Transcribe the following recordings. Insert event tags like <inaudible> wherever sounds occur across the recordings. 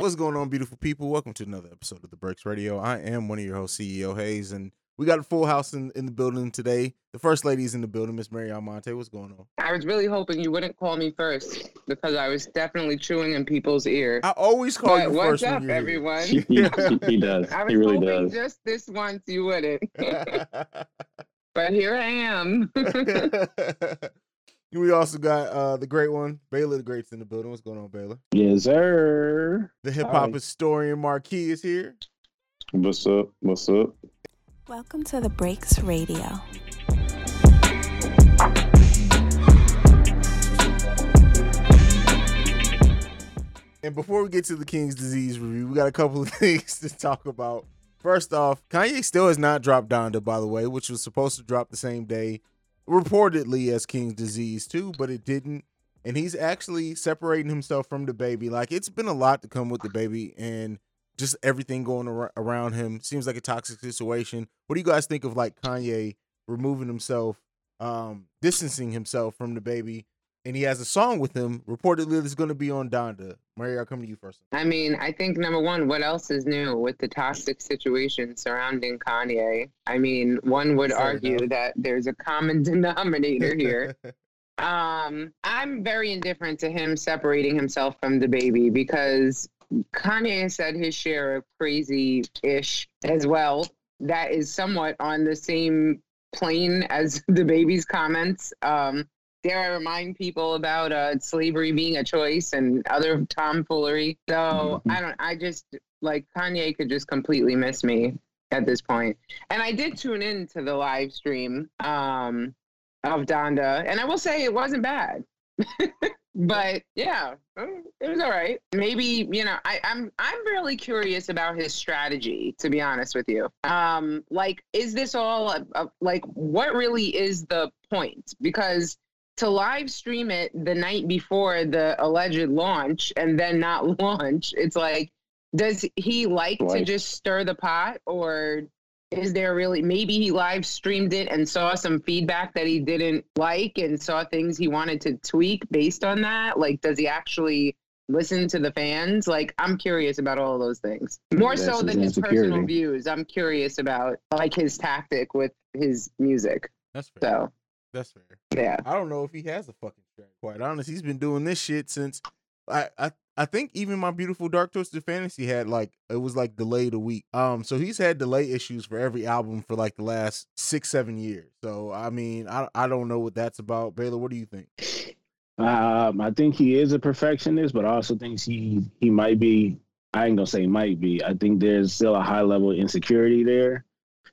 What's going on, beautiful people? Welcome to another episode of the Breaks Radio. I am one of your hosts, CEO Haize, and we got a full house in, in the building today. The first lady is in the building, Miss Mary Almonte. What's going on? I was really hoping you wouldn't call me first because I was definitely chewing in people's ear. I always call But you what's first. when up, you're everyone? he, <laughs> he, he does. I was He really hoping does. just this once you wouldn't, <laughs> <laughs> but here I am. We also got uh, the great one, Baylor the Great's in the building. What's going on, Baylor? Yes, sir. The hip hop historian Marquis is here. What's up? What's up? Welcome to the Breaks Radio. And before we get to the King's disease review, we got a couple of <laughs> things to talk about. First off, Kanye still has not dropped Donda, by the way, which was supposed to drop the same day, reportedly as King's disease too, but it didn't. And he's actually separating himself from DaBaby. Like it's been a lot to come with DaBaby and just everything going ar- around him. Seems like a toxic situation. What do you guys think of like Kanye removing himself, um, distancing himself from DaBaby? And he has a song with him. Reportedly, that's going to be on Donda. Mary, I'll come to you first. I mean, I think number one, what else is new with the toxic situation surrounding Kanye? I mean, one would argue that there's a common <laughs> denominator here. <laughs> Um, I'm very indifferent to him separating himself from DaBaby because Kanye has said his share of crazy ish as well. That is somewhat on the same plane as <laughs> DaBaby's comments. Um, dare I remind people about uh, slavery being a choice and other tomfoolery? So Mhm. I don't. I just like Kanye could just completely miss me at this point. And I did tune in to the live stream um, of Donda, and I will say it wasn't bad. <laughs> but yeah, it was all right. Maybe you know, I, I'm I'm really curious about his strategy. To be honest with you, um, like, is this all a, a, like what really is the point? Because to live stream it the night before the alleged launch and then not <laughs> launch, it's like, does he like to just stir the pot or is there really maybe he live streamed it and saw some feedback that he didn't like and saw things he wanted to tweak based on that? Like, does he actually listen to the fans? Like, I'm curious about all of those things. More That's so than his personal views. I'm curious about like his tactic with his music. That's fair. So That's fair. yeah. I don't know if he has a fucking strategy. Quite honest, he's been doing this shit since I I I think even my beautiful Dark Twisted Fantasy had like it was like delayed a week. Um, so he's had delay issues for every album for like the last six seven years. So I mean, I I don't know what that's about. Baylor, what do you think? Um, I think he is a perfectionist, but I also think he he might be. I ain't gonna say might be. I think there's still a high level of insecurity there.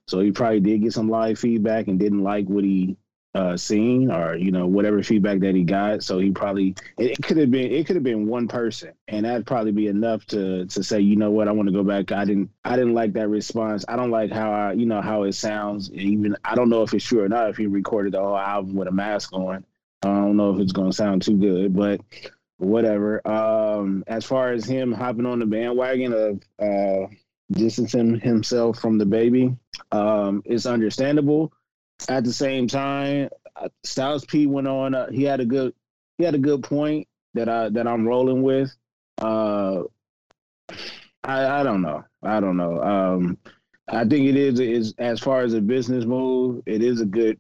So he probably did get some live feedback and didn't like what he uh seen or you know whatever feedback that he got. So he probably it, could have been it could have been one person, and that'd probably be enough to to say you know what I want to go back. I didn't I didn't like that response. I don't like how I you know how it sounds. Even I don't know if it's true or not. If he recorded the whole album with a mask on. I don't know if it's gonna sound too good, but whatever. Um, as far as him hopping on the bandwagon of uh, distancing himself from DaBaby, um, it's understandable. At the same time, uh, Styles P went on. Uh, he had a good he had a good point that I that I'm rolling with. Uh, I I don't know. I don't know. Um, I think it is is as far as a business move, it is a good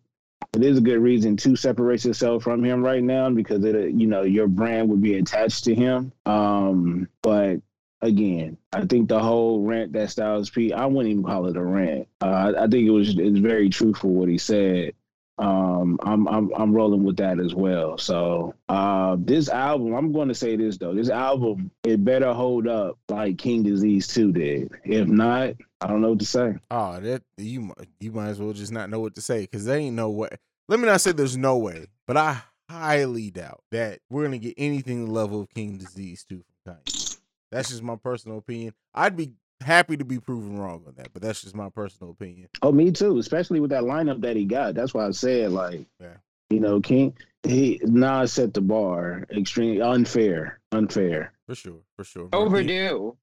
it is a good reason to separate yourself from him right now because it you know your brand would be attached to him. Um, but again, I think the whole rant that Styles P, I wouldn't even call it a rant. Uh, I, I think it was it's very truthful what he said. Um, I'm I'm I'm rolling with that as well. So uh, this album, I'm going to say this though, this album it better hold up like King Disease Two did. If not, I don't know what to say. Oh, that you you might as well just not know what to say because there ain't no way. Let me not say there's no way, but I highly doubt that we're gonna get anything the level of King Disease two from Kanye. That's just my personal opinion. I'd be happy to be proven wrong on that, but that's just my personal opinion. Oh, me too. Especially with that lineup that he got. That's why I said like, Yeah. you know, King. He Nas set the bar extremely unfair, unfair. For sure, for sure. Overdue.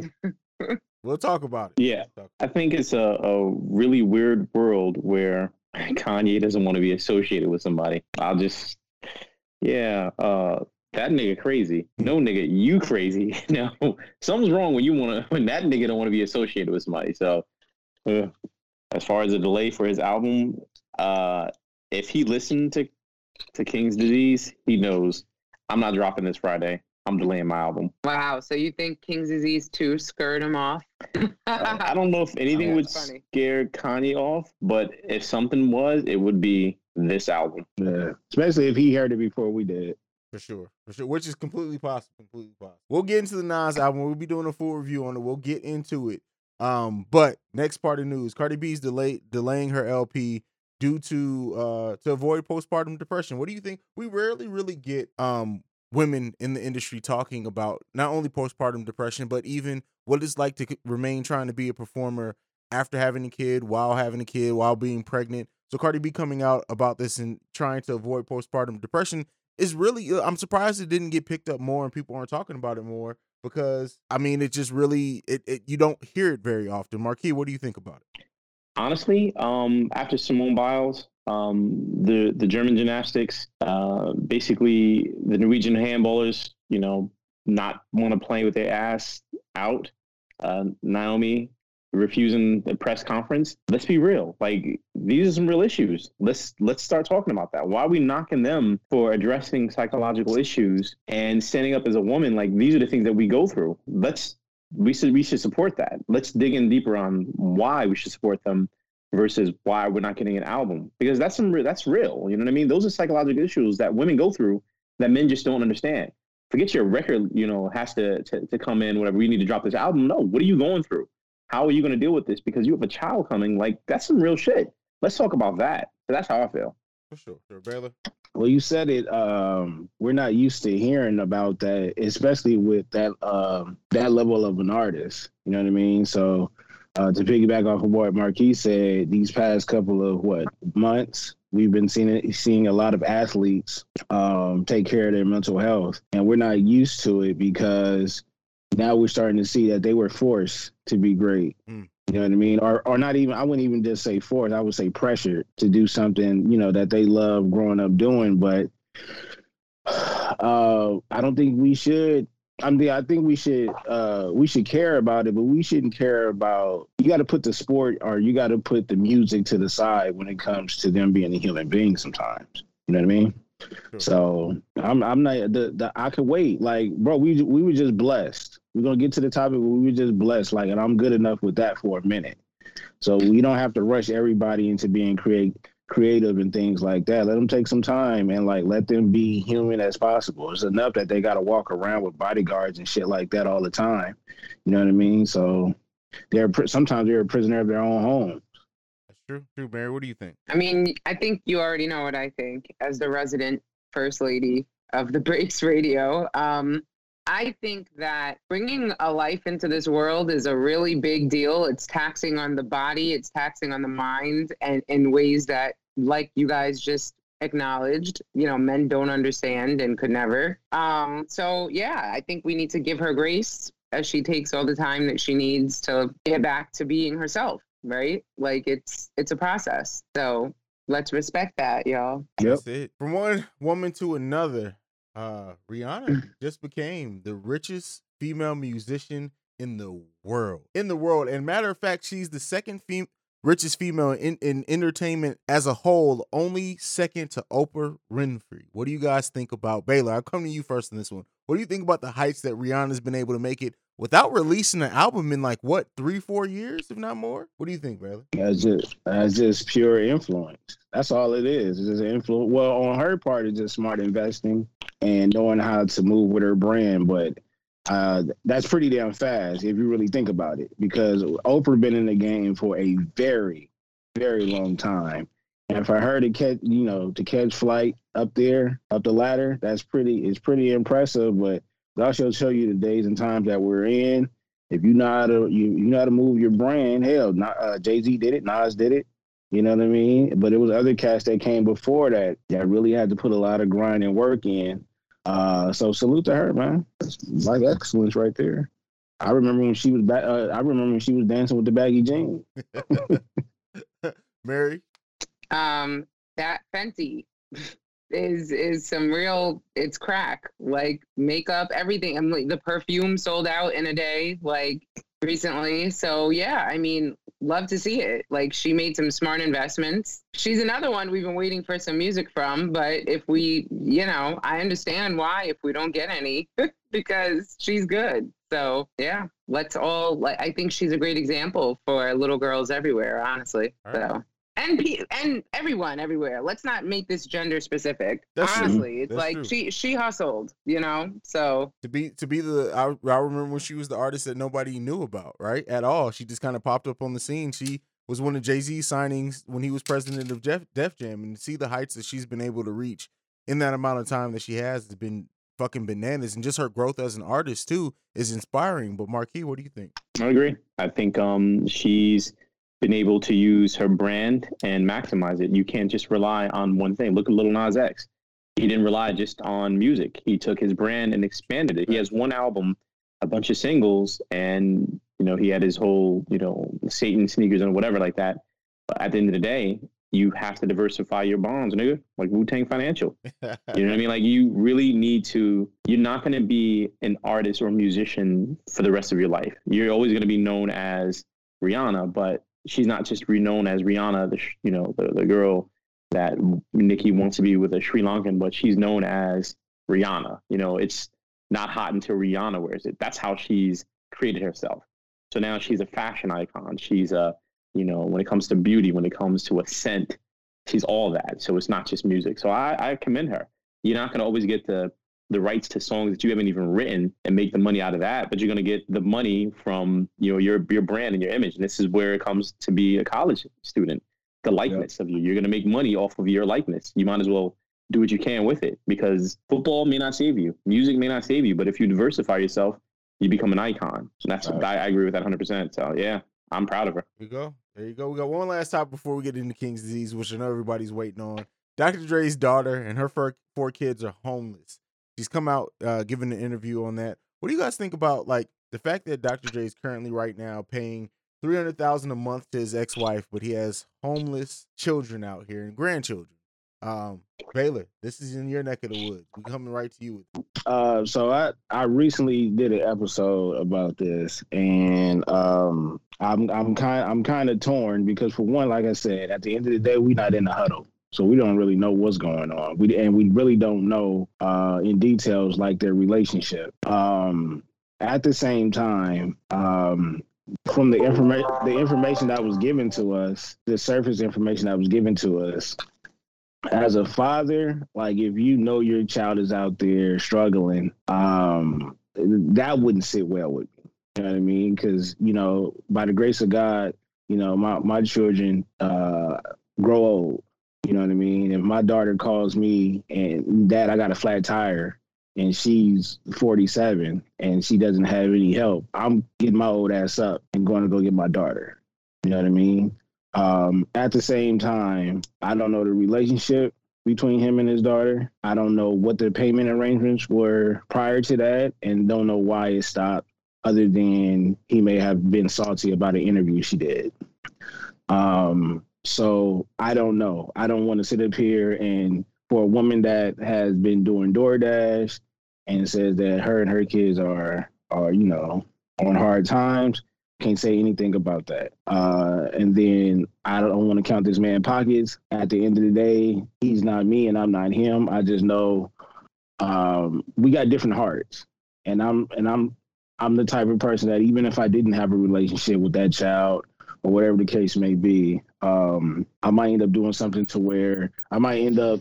<laughs> We'll talk about it. Yeah. Talk- I think it's a, a really weird world where Kanye doesn't want to be associated with somebody. I'll just, yeah, uh, that nigga crazy. No nigga, you crazy. <laughs> no, something's wrong when you want to when that nigga don't want to be associated with somebody. So, uh, as far as a delay for his album, uh, if he listened to to King's Disease, he knows I'm not dropping this Friday. I'm delaying my album. Wow. So you think King's Disease 2 scared him off? <laughs> Uh, I don't know if anything Oh, would funny. scare Kanye off, but if something was, it would be this album. Yeah. Especially if he heard it before we did. For sure, for sure, which is completely possible. Completely possible. We'll get into the Nas album. We'll be doing a full review on it. We'll get into it. Um, but next part of news: Cardi B's delay delaying her LP due to uh to avoid postpartum depression. What do you think? We rarely really get um women in the industry talking about not only postpartum depression, but even what it's like to remain trying to be a performer after having a kid, while having a kid, while being pregnant. So Cardi B coming out about this and trying to avoid postpartum depression is really uh, I'm surprised it didn't get picked up more and people aren't talking about it more because I mean it just really it, it you don't hear it very often. Marquis, what do you think about it? Honestly, um, after Simone Biles, um, the the German gymnastics, uh, basically the Norwegian handballers, you know, not want to play with their ass out. Uh, Naomi refusing the press conference. Let's be real. Like these are some real issues. Let's let's start talking about that. Why are we knocking them for addressing psychological issues and standing up as a woman? Like these are the things that we go through. Let's we should we should support that. Let's dig in deeper on why we should support them versus why we're not getting an album because that's some re- that's real. You know what I mean? Those are psychological issues that women go through that men just don't understand. Forget your record, you know, has to to, to come in. Whatever we need to drop this album. No, what are you going through? How are you going to deal with this? Because you have a child coming. Like that's some real shit. Let's talk about that. So that's how I feel. For sure. Sure, Baylor. Well, you said it. Um, we're not used to hearing about that, especially with that um, that level of an artist. You know what I mean? So, uh, to piggyback off of what Marquis said, these past couple of what months, we've been seeing it, seeing a lot of athletes um, take care of their mental health, and we're not used to it because now we're starting to see that they were forced to be great. Mm. You know what I mean? Or or not even I wouldn't even just say forced, I would say pressured to do something, you know, that they love growing up doing. But <sighs> uh I don't think we should I mean I think we should uh we should care about it, but we shouldn't care about you gotta put the sport or you gotta put the music to the side when it comes to them being a human being sometimes. You know what I mean? Sure. So I'm I'm not the, the I could wait. Like, bro, we we were just blessed. We're gonna get to the topic, but we were just blessed. Like, and I'm good enough with that for a minute. So we don't have to rush everybody into being create creative and things like that. Let them take some time and like let them be human as possible. It's enough that they gotta walk around with bodyguards and shit like that all the time. You know what I mean? So they're sometimes they're a prisoner of their own home. That's true. True, Mary. What do you think? I mean, I think you already know what I think as the resident first lady of the <laughs> Breaks Radio. Um, I think that bringing a life into this world is a really big deal. It's taxing on the body, it's taxing on the mind, and in ways that, like you guys just acknowledged, you know, men don't understand and could never. Um, so yeah, I think we need to give her grace as she takes all the time that she needs to get back to being herself. Right? Like it's it's a process. So let's respect that, y'all. Yep. That's it. From one woman to another, uh, Rihanna <laughs> just became the richest female musician in the world. In the world. And matter of fact, she's the second fem- richest female in, in entertainment as a whole, only second to Oprah Winfrey. What do you guys think about Baylor? I'll come to you first in this one. What do you think about the heights that Rihanna's been able to make it without releasing an album in like what three, four years, if not more? What do you think, Baylor? That's just that's just pure influence. That's all it is. It's just influence. Well, on her part, it's just smart investing and knowing how to move with her brand. But uh, that's pretty damn fast if you really think about it, because Oprah been in the game for a very, very long time. And for her to catch, you know, to catch flight up there, up the ladder, that's pretty. It's pretty impressive. But it also show you the days and times that we're in. If you know how to, you, you know how to move your brand. Hell, not, uh, Jay Z did it. Nas did it. You know what I mean? But it was other cats that came before that that really had to put a lot of grind and work in. Uh, so salute to her, man. That's like excellence right there. I remember when she was back. Uh, I remember when she was dancing with the baggy jeans. <laughs> Mary? Um, that Fenty <laughs> is is some real it's crack like makeup everything and like the perfume sold out in a day like recently. So yeah i mean love to see it. Like she made some smart investments. She's another one we've been waiting for some music from but if we you know i understand why if we don't get any <laughs> because she's good. So yeah let's all like i think she's a great example for little girls everywhere honestly All right. So and pe- and everyone everywhere. Let's not make this gender specific. That's true. Honestly, it's That's like true. she she hustled, you know. So to be to be the I, I remember when she was the artist that nobody knew about right at all she just kind of popped up on the scene she was one of jay-z's signings when he was president of Def, def jam and to see the heights that she's been able to reach in that amount of time that she has has been fucking bananas and just her growth as an artist too is inspiring but marquis what do you think I agree. I think um, she's been able to use her brand and maximize it. You can't just rely on one thing. Look at Lil Nas X. He didn't rely just on music. He took his brand and expanded it. He has one album, a bunch of singles, and you know he had his whole you know Satan sneakers and whatever like that. But at the end of the day, you have to diversify your bonds, nigga. Like Wu Tang Financial. <laughs> You know what I mean? Like you really need to. You're not going to be an artist or musician for the rest of your life. You're always going to be known as Rihanna, but she's not just known as Rihanna, the you know the the girl that Nicki wants to be with a Sri Lankan, but she's known as Rihanna. You know, it's not hot until Rihanna wears it. That's how she's created herself. So now she's a fashion icon. She's a you know when it comes to beauty, when it comes to a scent, she's all that. So it's not just music. So I, I commend her. You're not going to always get the the rights to songs that you haven't even written and make the money out of that, but you're going to get the money from you know your your brand and your image. And this is where it comes to be a college student, the likeness of you. You're going to make money off of your likeness. You might as well do what you can with it because football may not save you, music may not save you, but if you diversify yourself, you become an icon. And that's what I, I agree with that 100. percent So yeah, I'm proud of her. There you go. There you go. We got one last topic before we get into King's disease, which I know everybody's waiting on. Dr. Dre's daughter and her four kids are homeless. She's come out uh, giving an interview on that. What do you guys think about like the fact that Dr. Dre is currently right now paying three hundred thousand a month to his ex-wife, but he has homeless children out here and grandchildren. Um, Baylor, this is in your neck of the woods. We're coming right to you. Uh, so I I recently did an episode about this, and um, I'm I'm kind I'm kind of torn because for one, like I said, at the end of the day, we're not in the huddle, so we don't really know what's going on. We and we really don't know uh in details like their relationship. Um, at the same time, um, from the information the information that was given to us, the surface information that was given to us, as a father, like if you know your child is out there struggling, um, that wouldn't sit well with me. You know what I mean? Because you know, by the grace of God, you know, my my children uh, grow old. You know what I mean? If my daughter calls me and Dad, I got a flat tire, and she's 47 and she doesn't have any help, I'm getting my old ass up and going to go get my daughter. You know what I mean? Um, at the same time, I don't know the relationship between him and his daughter. I don't know what the payment arrangements were prior to that, and don't know why it stopped, other than he may have been salty about an interview she did. Um, so I don't know. I don't want to sit up here and for a woman that has been doing DoorDash and says that her and her kids are are you know on hard times can't say anything about that. Uh, and then I don't want to count this man pockets. At the end of the day, he's not me and I'm not him. I just know um, we got different hearts, and I'm and I'm I'm the type of person that even if I didn't have a relationship with that child or whatever the case may be, um, I might end up doing something to where I might end up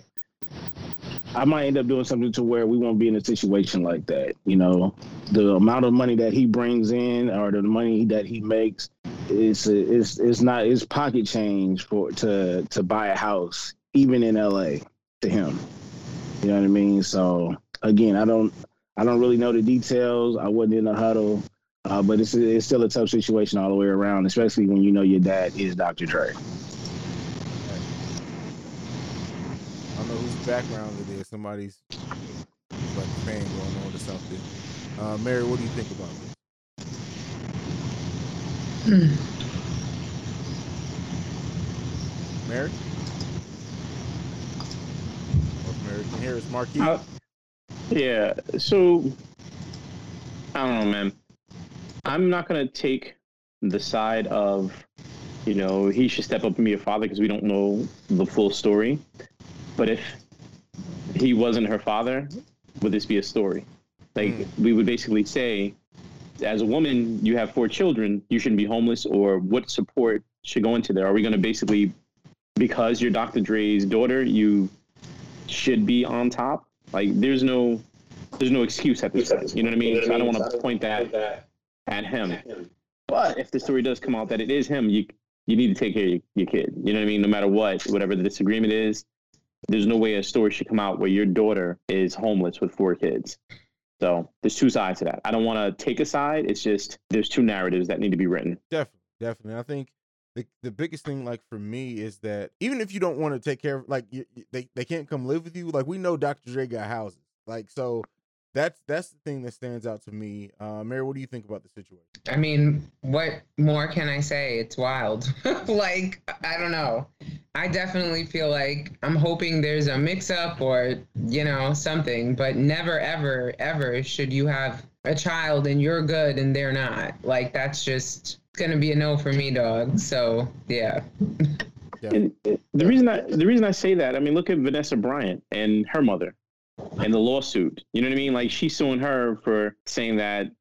I might end up doing something to where we won't be in a situation like that. You know, the amount of money that he brings in or the money that he makes is is it's not it's pocket change for to to buy a house even in LA to him. You know what I mean? So again, I don't I don't really know the details. I wasn't in the huddle. Uh, but it's it's still a tough situation all the way around, especially when you know your dad is Dr. Dre. I don't know whose background it is. Somebody's like fan going on or something. Uh, Mary, what do you think about this? Mary? Oh, Mary American. Here is Marquis. Uh, yeah. So I don't know, man. I'm not gonna take the side of, you know, he should step up and be a father because we don't know the full story. But if he wasn't her father, would this be a story? Like Mm. we would basically say, as a woman, you have four children, you shouldn't be homeless, or what support should go into there? Are we going to basically, because you're Dr. Dre's daughter, you should be on top? Like there's no, there's no excuse at this point. You know what I mean? So I don't want to point that at him. But if the story does come out that it is him, you you need to take care of your, your kid. You know what I mean? No matter what, whatever the disagreement is, there's no way a story should come out where your daughter is homeless with four kids. So there's two sides to that. I don't want to take a side. It's just there's two narratives that need to be written. Definitely, definitely. I think the the biggest thing, like for me, is that even if you don't want to take care of, like you, they they can't come live with you. Like we know Dr. Dre got houses. Like so, that's that's the thing that stands out to me. Uh, Mary, what do you think about the situation? I mean, what more can I say? It's wild. <laughs> like, I don't know. I definitely feel like I'm hoping there's a mix up or, you know, something, but never, ever, ever should you have a child and you're good and they're not. Like, that's just going to be a no for me, dog. So, yeah. And the reason I the reason I say that, I mean, look at Vanessa Bryant and her mother and the lawsuit. You know what I mean? Like she's suing her for saying that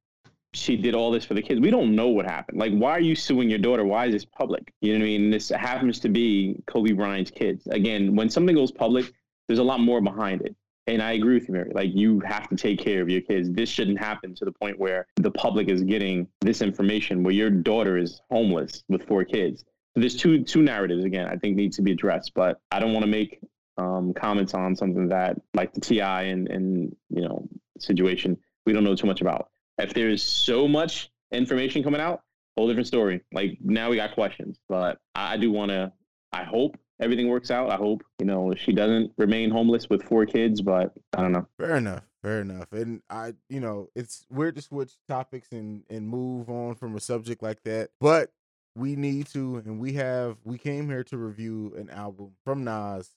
she did all this for the kids. We don't know what happened. Like, why are you suing your daughter? Why is this public? You know what I mean? This happens to be Kobe Bryant's kids. Again, when something goes public, there's a lot more behind it. And I agree with you, Mary. Like, you have to take care of your kids. This shouldn't happen to the point where the public is getting this information where your daughter is homeless with four kids. So there's two two narratives again. I think need to be addressed, but I don't want to make um, comments on something that like the Ti and and you know situation we don't know too much about. If there's so much information coming out, whole different story. Like now we got questions, but I, I do want to. I hope everything works out. I hope you know she doesn't remain homeless with four kids, but I don't know. Fair enough. Fair enough. And I, you know, it's weird to switch topics and and move on from a subject like that, but we need to, and we have. We came here to review an album from Nas,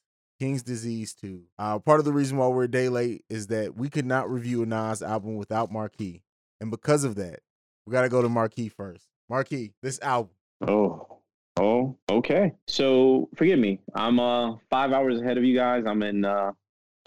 King's Disease Two. Uh, part of the reason why we're a day late is that we could not review a Nas album without Marquis. and because of that, we got to go to Marquis first. Marquis, this album. Oh, oh, okay. So forgive me. I'm uh five hours ahead of you guys. I'm in uh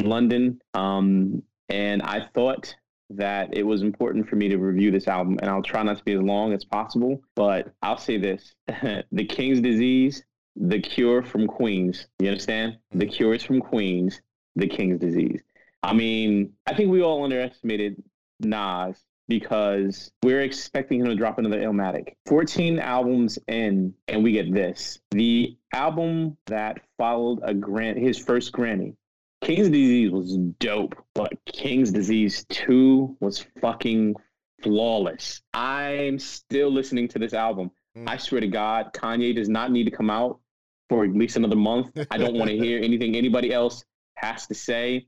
London. Um, and I thought that it was important for me to review this album, and I'll try not to be as long as possible. But I'll say this: <laughs> The King's Disease, The Cure from Queens. You understand? The Cure is from Queens. The King's Disease. I mean, I think we all underestimated Nas because we're expecting him to drop another Illmatic. 14 albums in, and we get this. The album that followed a grant, his first Grammy. King's Disease was dope, but King's Disease 2 was fucking flawless. I'm still listening to this album. Mm. I swear to God, Kanye does not need to come out for at least another month. <laughs> I don't want to hear anything anybody else has to say.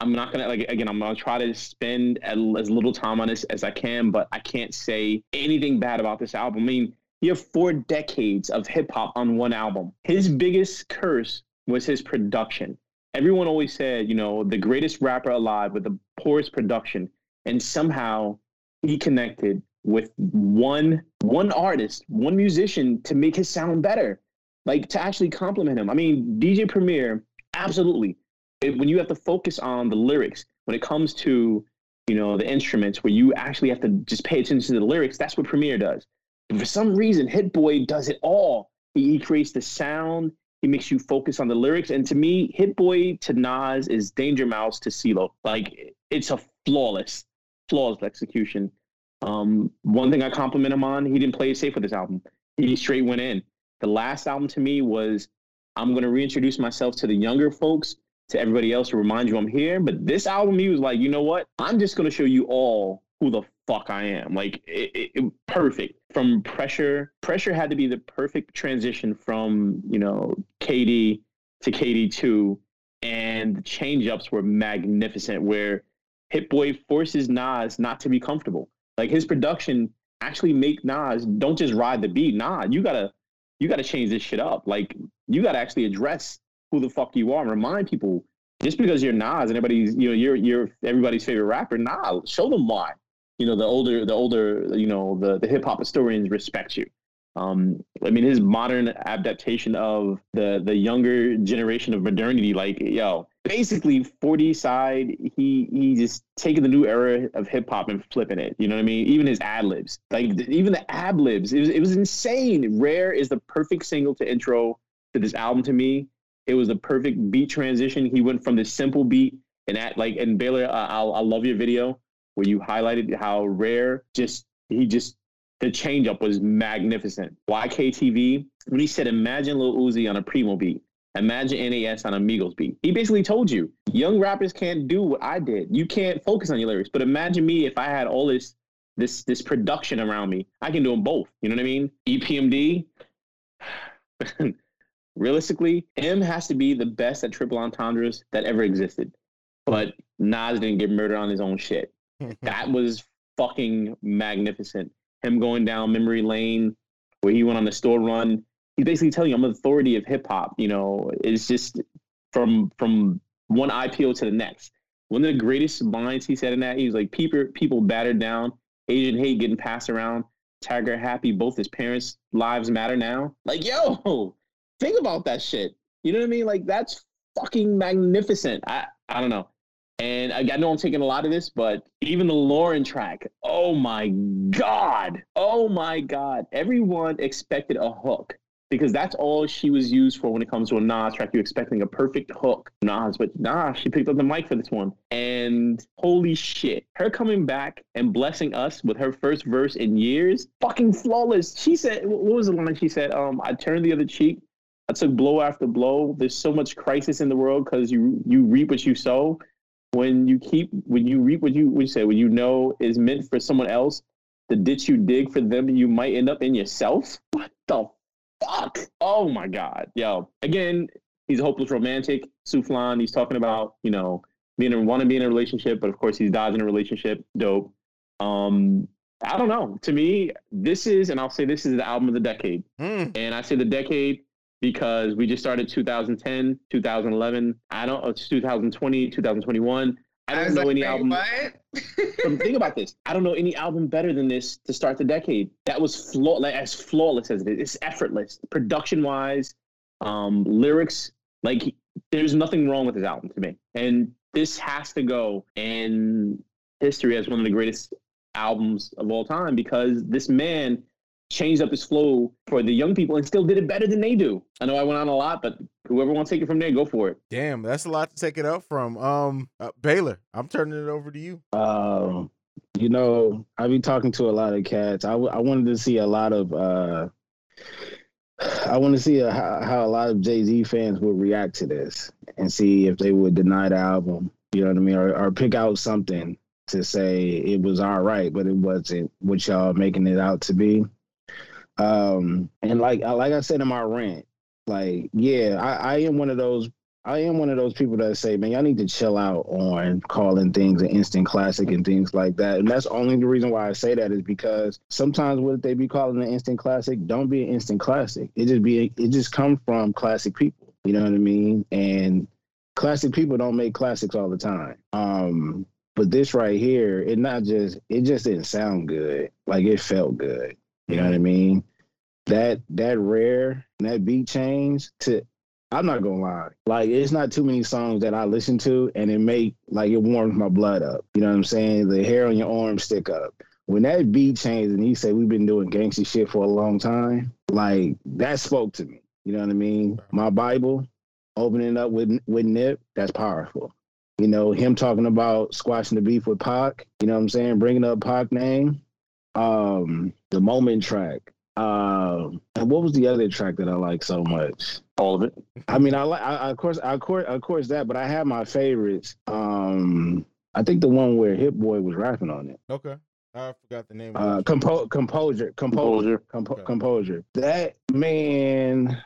I'm not gonna like again. I'm gonna try to spend as as little time on this as I can, but I can't say anything bad about this album. I mean, you have four decades of hip hop on one album. His biggest curse was his production. Everyone always said, you know, the greatest rapper alive with the poorest production, and somehow he connected with one one artist, one musician to make his sound better, like to actually compliment him. I mean, DJ Premier, absolutely it, when you have to focus on the lyrics, when it comes to you know the instruments, where you actually have to just pay attention to the lyrics, that's what Premier does. But for some reason, Hit Boy does it all. He, he creates the sound. He makes you focus on the lyrics. And to me, Hit Boy to Nas is Danger Mouse to CeeLo. Like it's a flawless, flawless execution. Um, one thing I compliment him on, he didn't play it safe with this album. He straight went in. The last album to me was I'm going to reintroduce myself to the younger folks to everybody else to remind you I'm here. But this album, he was like, you know what? I'm just gonna show you all who the fuck I am. Like, it, it, perfect. From pressure, pressure had to be the perfect transition from you know KD to KD two, and the change ups were magnificent. Where Hit Boy forces Nas not to be comfortable. Like his production actually make Nas don't just ride the beat. Nah, you gotta you gotta change this shit up. Like you gotta actually address who the fuck you are and remind people just because you're Nas and everybody's you know you're you're everybody's favorite rapper. Nah, show them why. You know the older the older you know the the hip hop historians respect you. Um, I mean his modern adaptation of the the younger generation of modernity, like yo, basically 40 side, he he just taking the new era of hip hop and flipping it. You know what I mean? Even his ad libs, like even the ad libs, it was it was insane. Rare is the perfect single to intro to this album to me. It was the perfect beat transition. He went from this simple beat and at like and Baylor, uh, I'll I love your video where you highlighted how rare just he just the change up was magnificent. YKTV when he said, "Imagine Lil Uzi on a Primo beat." Imagine NAS on a Migos beat. He basically told you, young rappers can't do what I did. You can't focus on your lyrics. But imagine me if I had all this this this production around me. I can do them both. You know what I mean? EPMD. <laughs> Realistically, M has to be the best at triple entendres that ever existed. But Nas didn't get murdered on his own shit. <laughs> that was fucking magnificent. Him going down memory lane where he went on the store run he's basically telling you I'm an authority of hip hop. You know, it's just from from one IPO to the next. One of the greatest lines he said in that, he was like, people people battered down, Asian hate getting passed around, Tiger happy, both his parents' lives matter now. Like, yo, <laughs> think about that shit. You know what I mean? Like that's fucking magnificent. I I don't know. And I, I know I'm taking a lot of this, but even the Lauryn track, oh my God. Oh my God. Everyone expected a hook because that's all she was used for when it comes to a Nas track. You're expecting a perfect hook, Nas, but nah, she picked up the mic for this one. And holy shit, her coming back and blessing us with her first verse in years, fucking flawless. She said, what was the line she said? Um, I turned the other cheek. I took blow after blow. There's so much crisis in the world because you you reap what you sow. When you keep when you reap what you what you say when you know is meant for someone else, the ditch you dig for them, you might end up in yourself. What the fuck. Oh my God. Yo, again, he's a hopeless romantic. Souflon, he's talking about, you know, being a want to be in a relationship, but of course he's dodging a relationship. Dope. Um, I don't know. To me, this is, and I'll say this is the album of the decade. Mm. And I say the decade because we just started 2010, 2011. I don't, it's 2020, 2021. I don't I know like, any album. <laughs> think about this. I don't know any album better than this to start the decade. That was flaw- like, as flawless as it is. It's effortless, production wise, um, lyrics. Like, there's nothing wrong with this album to me. And this has to go in history as one of the greatest albums of all time because this man changed up his flow for the young people and still did it better than they do. I know I went on a lot, but whoever wants to take it from there, go for it. Damn, that's a lot to take it up from. Um, uh, Baylor, I'm turning it over to you. Um, you know, I be talking to a lot of cats. I, w- I wanted to see a lot of. uh I want to see a, how, how a lot of Jay Z fans would react to this and see if they would deny the album. You know what I mean, or, or pick out something to say it was all right, but it wasn't what y'all making it out to be. Um, and like like I said in my rant, like yeah, I, I am one of those I am one of those people that say, man, y'all need to chill out on calling things an instant classic and things like that. And that's only the reason why I say that is because sometimes what they be calling an instant classic don't be an instant classic. It just be it just come from classic people. You know what I mean? And classic people don't make classics all the time. Um, but this right here, it not just it just didn't sound good. Like it felt good. You know what I mean? That that rare that beat change to I'm not gonna lie. Like it's not too many songs that I listen to and it make like it warms my blood up. You know what I'm saying? The hair on your arm stick up. When that beat changed and he said we've been doing gangster shit for a long time, like that spoke to me. You know what I mean? My Bible, opening up with with Nip, that's powerful. You know, him talking about squashing the beef with Pac, you know what I'm saying? Bringing up Pac name. Um, the moment track, um, and what was the other track that I like so much? All of it. I mean, I like, I, of course, I, of course, of course that, but I have my favorites. Um, I think the one where Hit Boy was rapping on it. Okay. I forgot the name. Uh, compo- composure, composure, composure, compo- okay. composure. That man,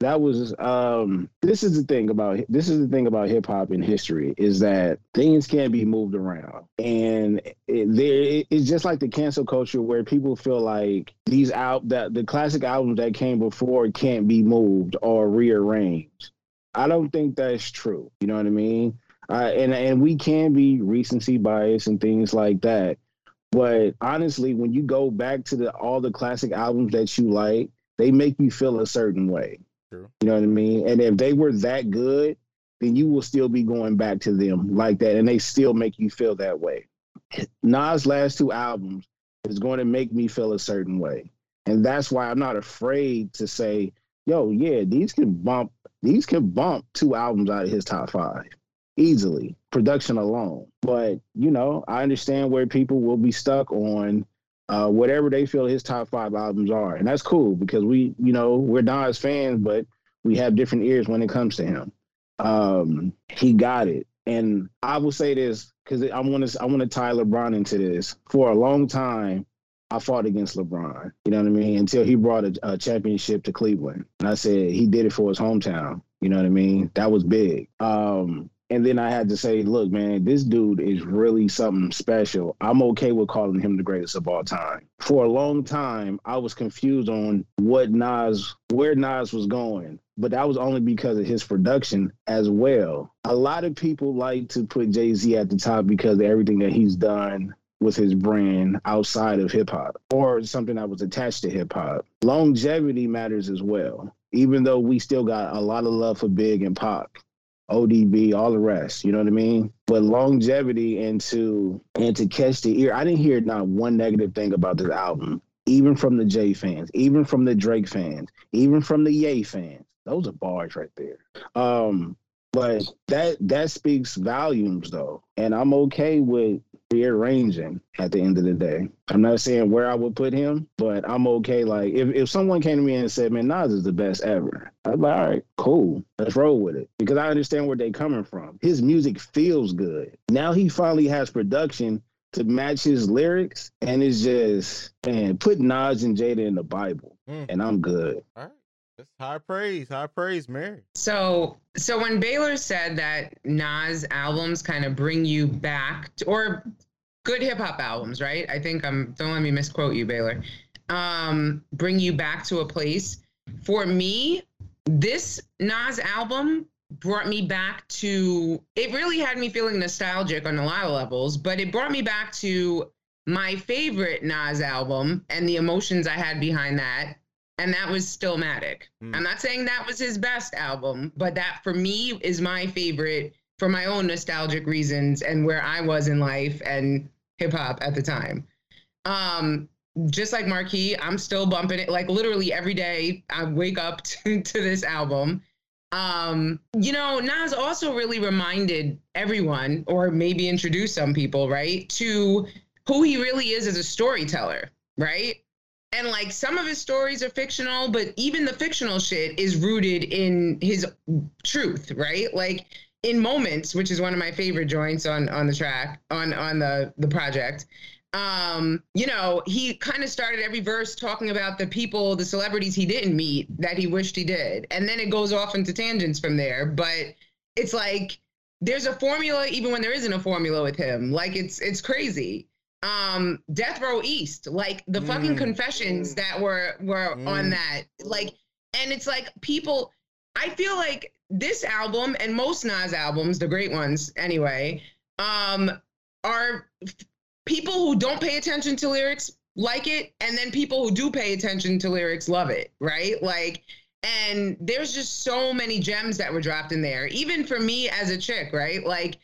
that was um this is the thing about this is the thing about hip hop in history is that things can be moved around and it, there it's just like the cancel culture where people feel like these out that the classic albums that came before can't be moved or rearranged I don't think that's true. You know what I mean? Uh, and and we can be recency bias and things like that. But honestly, when you go back to the all the classic albums that you like, they make you feel a certain way. True. You know what I mean? And if they were that good, then you will still be going back to them like that, and they still make you feel that way. Nas' last two albums is going to make me feel a certain way, and that's why I'm not afraid to say, "Yo, yeah, these can bump, these can bump two albums out of his top five easily, production alone." But you know, I understand where people will be stuck on uh, whatever they feel his top five albums are, and that's cool because we, you know, we're Nas fans, but we have different ears when it comes to him. Um, he got it, and I will say this because I want to, I want to tie LeBron into this. For a long time, I fought against LeBron. You know what I mean? Until he brought a, a championship to Cleveland, and I said he did it for his hometown. You know what I mean? That was big. Um, and then I had to say, look, man, this dude is really something special. I'm okay with calling him the greatest of all time. For a long time, I was confused on what Nas, where Nas was going, but that was only because of his production as well. A lot of people like to put Jay Z at the top because of everything that he's done with his brand outside of hip hop or something that was attached to hip hop. Longevity matters as well, even though we still got a lot of love for Big and Pac. ODB, all the rest. You know what I mean? But longevity and to and to catch the ear, I didn't hear not one negative thing about this album, even from the Jay fans, even from the Drake fans, even from the Ye fans. Those are bars right there. Um, but that that speaks volumes though, and I'm okay with rearranging at the end of the day. I'm not saying where I would put him, but I'm okay. Like if, if someone came to me and said, Man, Nas is the best ever, I'd be like, all right, cool. Let's roll with it. Because I understand where they're coming from. His music feels good. Now he finally has production to match his lyrics, and it's just man, put Nas and Jada in the Bible, Mm. and I'm good. All right. That's high praise. High praise, Mary. So, so when Baylor said that Nas albums kind of bring you back, to, or good hip hop albums, right? I think I'm. Don't let me misquote you, Baylor. Um, bring you back to a place. For me, this Nas album brought me back to. It really had me feeling nostalgic on a lot of levels, but it brought me back to my favorite Nas album and the emotions I had behind that and that was Stillmatic. Mm. I'm not saying that was his best album, but that for me is my favorite for my own nostalgic reasons and where I was in life and hip hop at the time. Um, just like Marquis, I'm still bumping it like literally every day. I wake up <laughs> to, to this album. Um, you know, Nas also really reminded everyone, or maybe introduced some people, right, to who he really is as a storyteller, right? And like some of his stories are fictional but even the fictional shit is rooted in his truth right? Like in moments which is one of my favorite joints on on the track on on the the project um you know he kind of started every verse talking about the people the celebrities he didn't meet that he wished he did. And then it goes off into tangents from there. But it's like there's a formula even when there isn't a formula with him. Like it's it's crazy um death row east like the fucking Mm. confessions that were were on Mm. that like and it's like people i feel like this album and most nas albums the great ones anyway um are people who don't pay attention to lyrics like it and then people who do pay attention to lyrics love it right like and there's just so many gems that were dropped in there even for me as a chick right like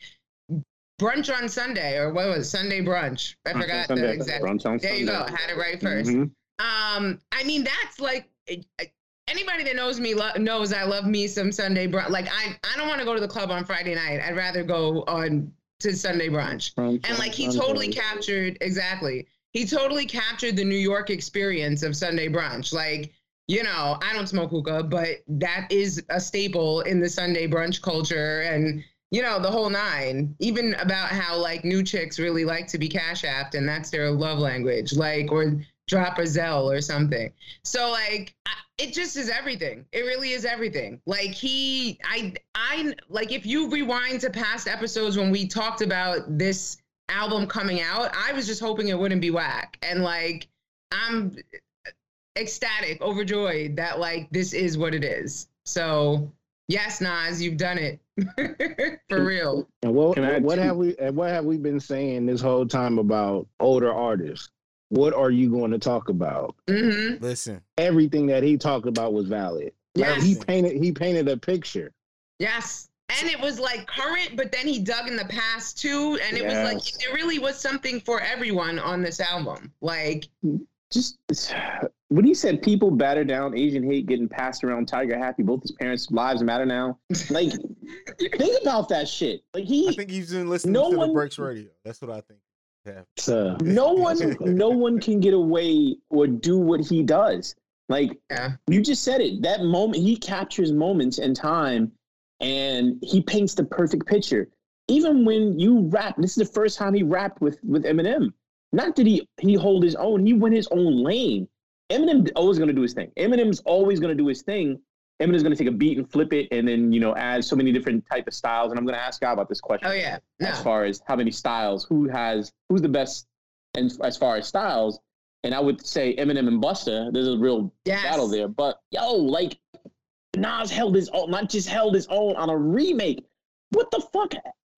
brunch on sunday or what was it? sunday brunch. I Brunch forgot the Sunday. exact Brunch on there you go Sunday. had it right 1st Mhm. um i mean that's like anybody that knows me lo- knows i love me some sunday brunch. Like i i don't want to go to the club on friday night. I'd rather go on to sunday brunch. Brunch and like he totally captured exactly. He totally captured the new york experience of sunday brunch. Like you know i don't smoke hookah but that is a staple in the sunday brunch culture. And you know the whole nine even about how like new chicks really like to be cash apped and that's their love language like or drop a Zelle or something. So like I, it just is everything. It really is everything. Like he i i like if you rewind to past episodes when we talked about this album coming out i was just hoping it wouldn't be whack. And like i'm ecstatic overjoyed that like this is what it is. So Yes, Nas, you've done it <laughs> for real. And what Can what have we and what have we been saying this whole time about older artists? What are you going to talk about? hmm Listen, Everything that he talked about was valid. Like, he painted he painted a picture. Yes. And it was like current, but then he dug in the past too. And it was like Yes. there really was something for everyone on this album. Like, just when he said people batter down Asian hate getting passed around Tiger Happy, both his parents' lives matter now. Like, <laughs> think about that shit. Like he, I think he's been listening No to one- the Breaks Radio. That's what I think. Yeah. So uh, no one, no one can get away or do what he does. Like yeah. you just said it. That moment, he captures moments in time, and he paints the perfect picture. Even when you rap, this is the first time he rapped with with Eminem. Not that he he hold his own. He went his own lane. Eminem always going to do his thing. Eminem's always going to do his thing. Eminem's going to take a beat and flip it, and then you know add so many different type of styles. And I'm going to ask God about this question. Oh yeah. No. As far as how many styles, who has who's the best, and as far as styles, and I would say Eminem and Busta. There's a real Yes. battle there. But yo, like Nas held his own, not just held his own on a remake. What the fuck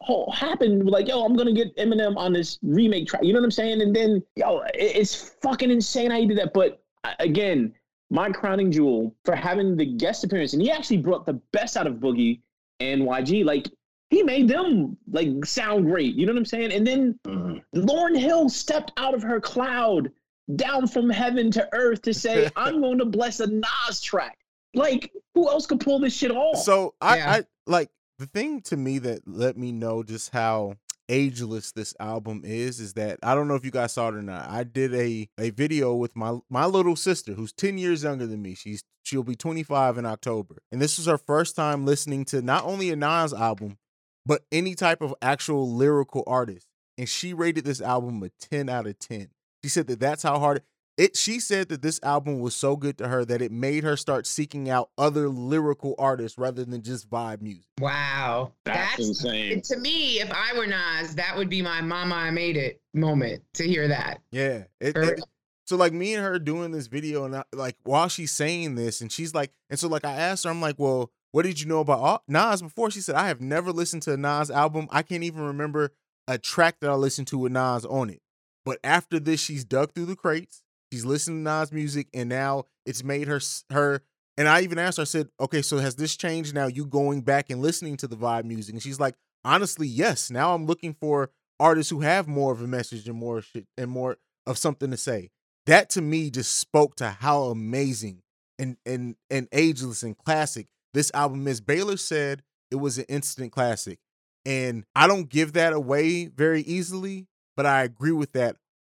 ho- happened? Like, yo, I'm gonna get Eminem on this remake track. You know what I'm saying? And then, yo, it- it's fucking insane how you did that. But uh, again, my crowning jewel for having the guest appearance, and he actually brought the best out of Boogie and YG. Like, he made them like sound great. You know what I'm saying? And then mhm. Lauryn Hill stepped out of her cloud down from heaven to earth to say, <laughs> I'm going to bless a Nas track. Like, who else could pull this shit off? So I, Yeah. I like the thing to me that let me know just how ageless this album is is that I don't know if you guys saw it or not. I did a a video with my my little sister who's 10 years younger than me. She's she'll be 25 in October. And this was her first time listening to not only a Nas album, but any type of actual lyrical artist. And she rated this album a 10 out of 10. She said that that's how hard it she said that this album was so good to her that it made her start seeking out other lyrical artists rather than just vibe music. Wow. That's That's, insane. to me, if I were Nas, that would be my mama I made it moment to hear that. Yeah. It, it- so like me and her doing this video and I, like while she's saying this and she's like and so like I asked her I'm like, "Well, what did you know about Nas before?" She said, "I have never listened to a Nas album. I can't even remember a track that I listened to with Nas on it." But after this, she's dug through the crates. She's listened to Nas music and now it's made her her and I even asked her I said, "Okay, so has this changed now you going back and listening to the vibe music?" And she's like, "Honestly, yes. Now I'm looking for artists who have more of a message and more shit and more of something to say." That to me just spoke to how amazing and and and ageless and classic this album is. Baylor said it was an instant classic. And I don't give that away very easily, but I agree with that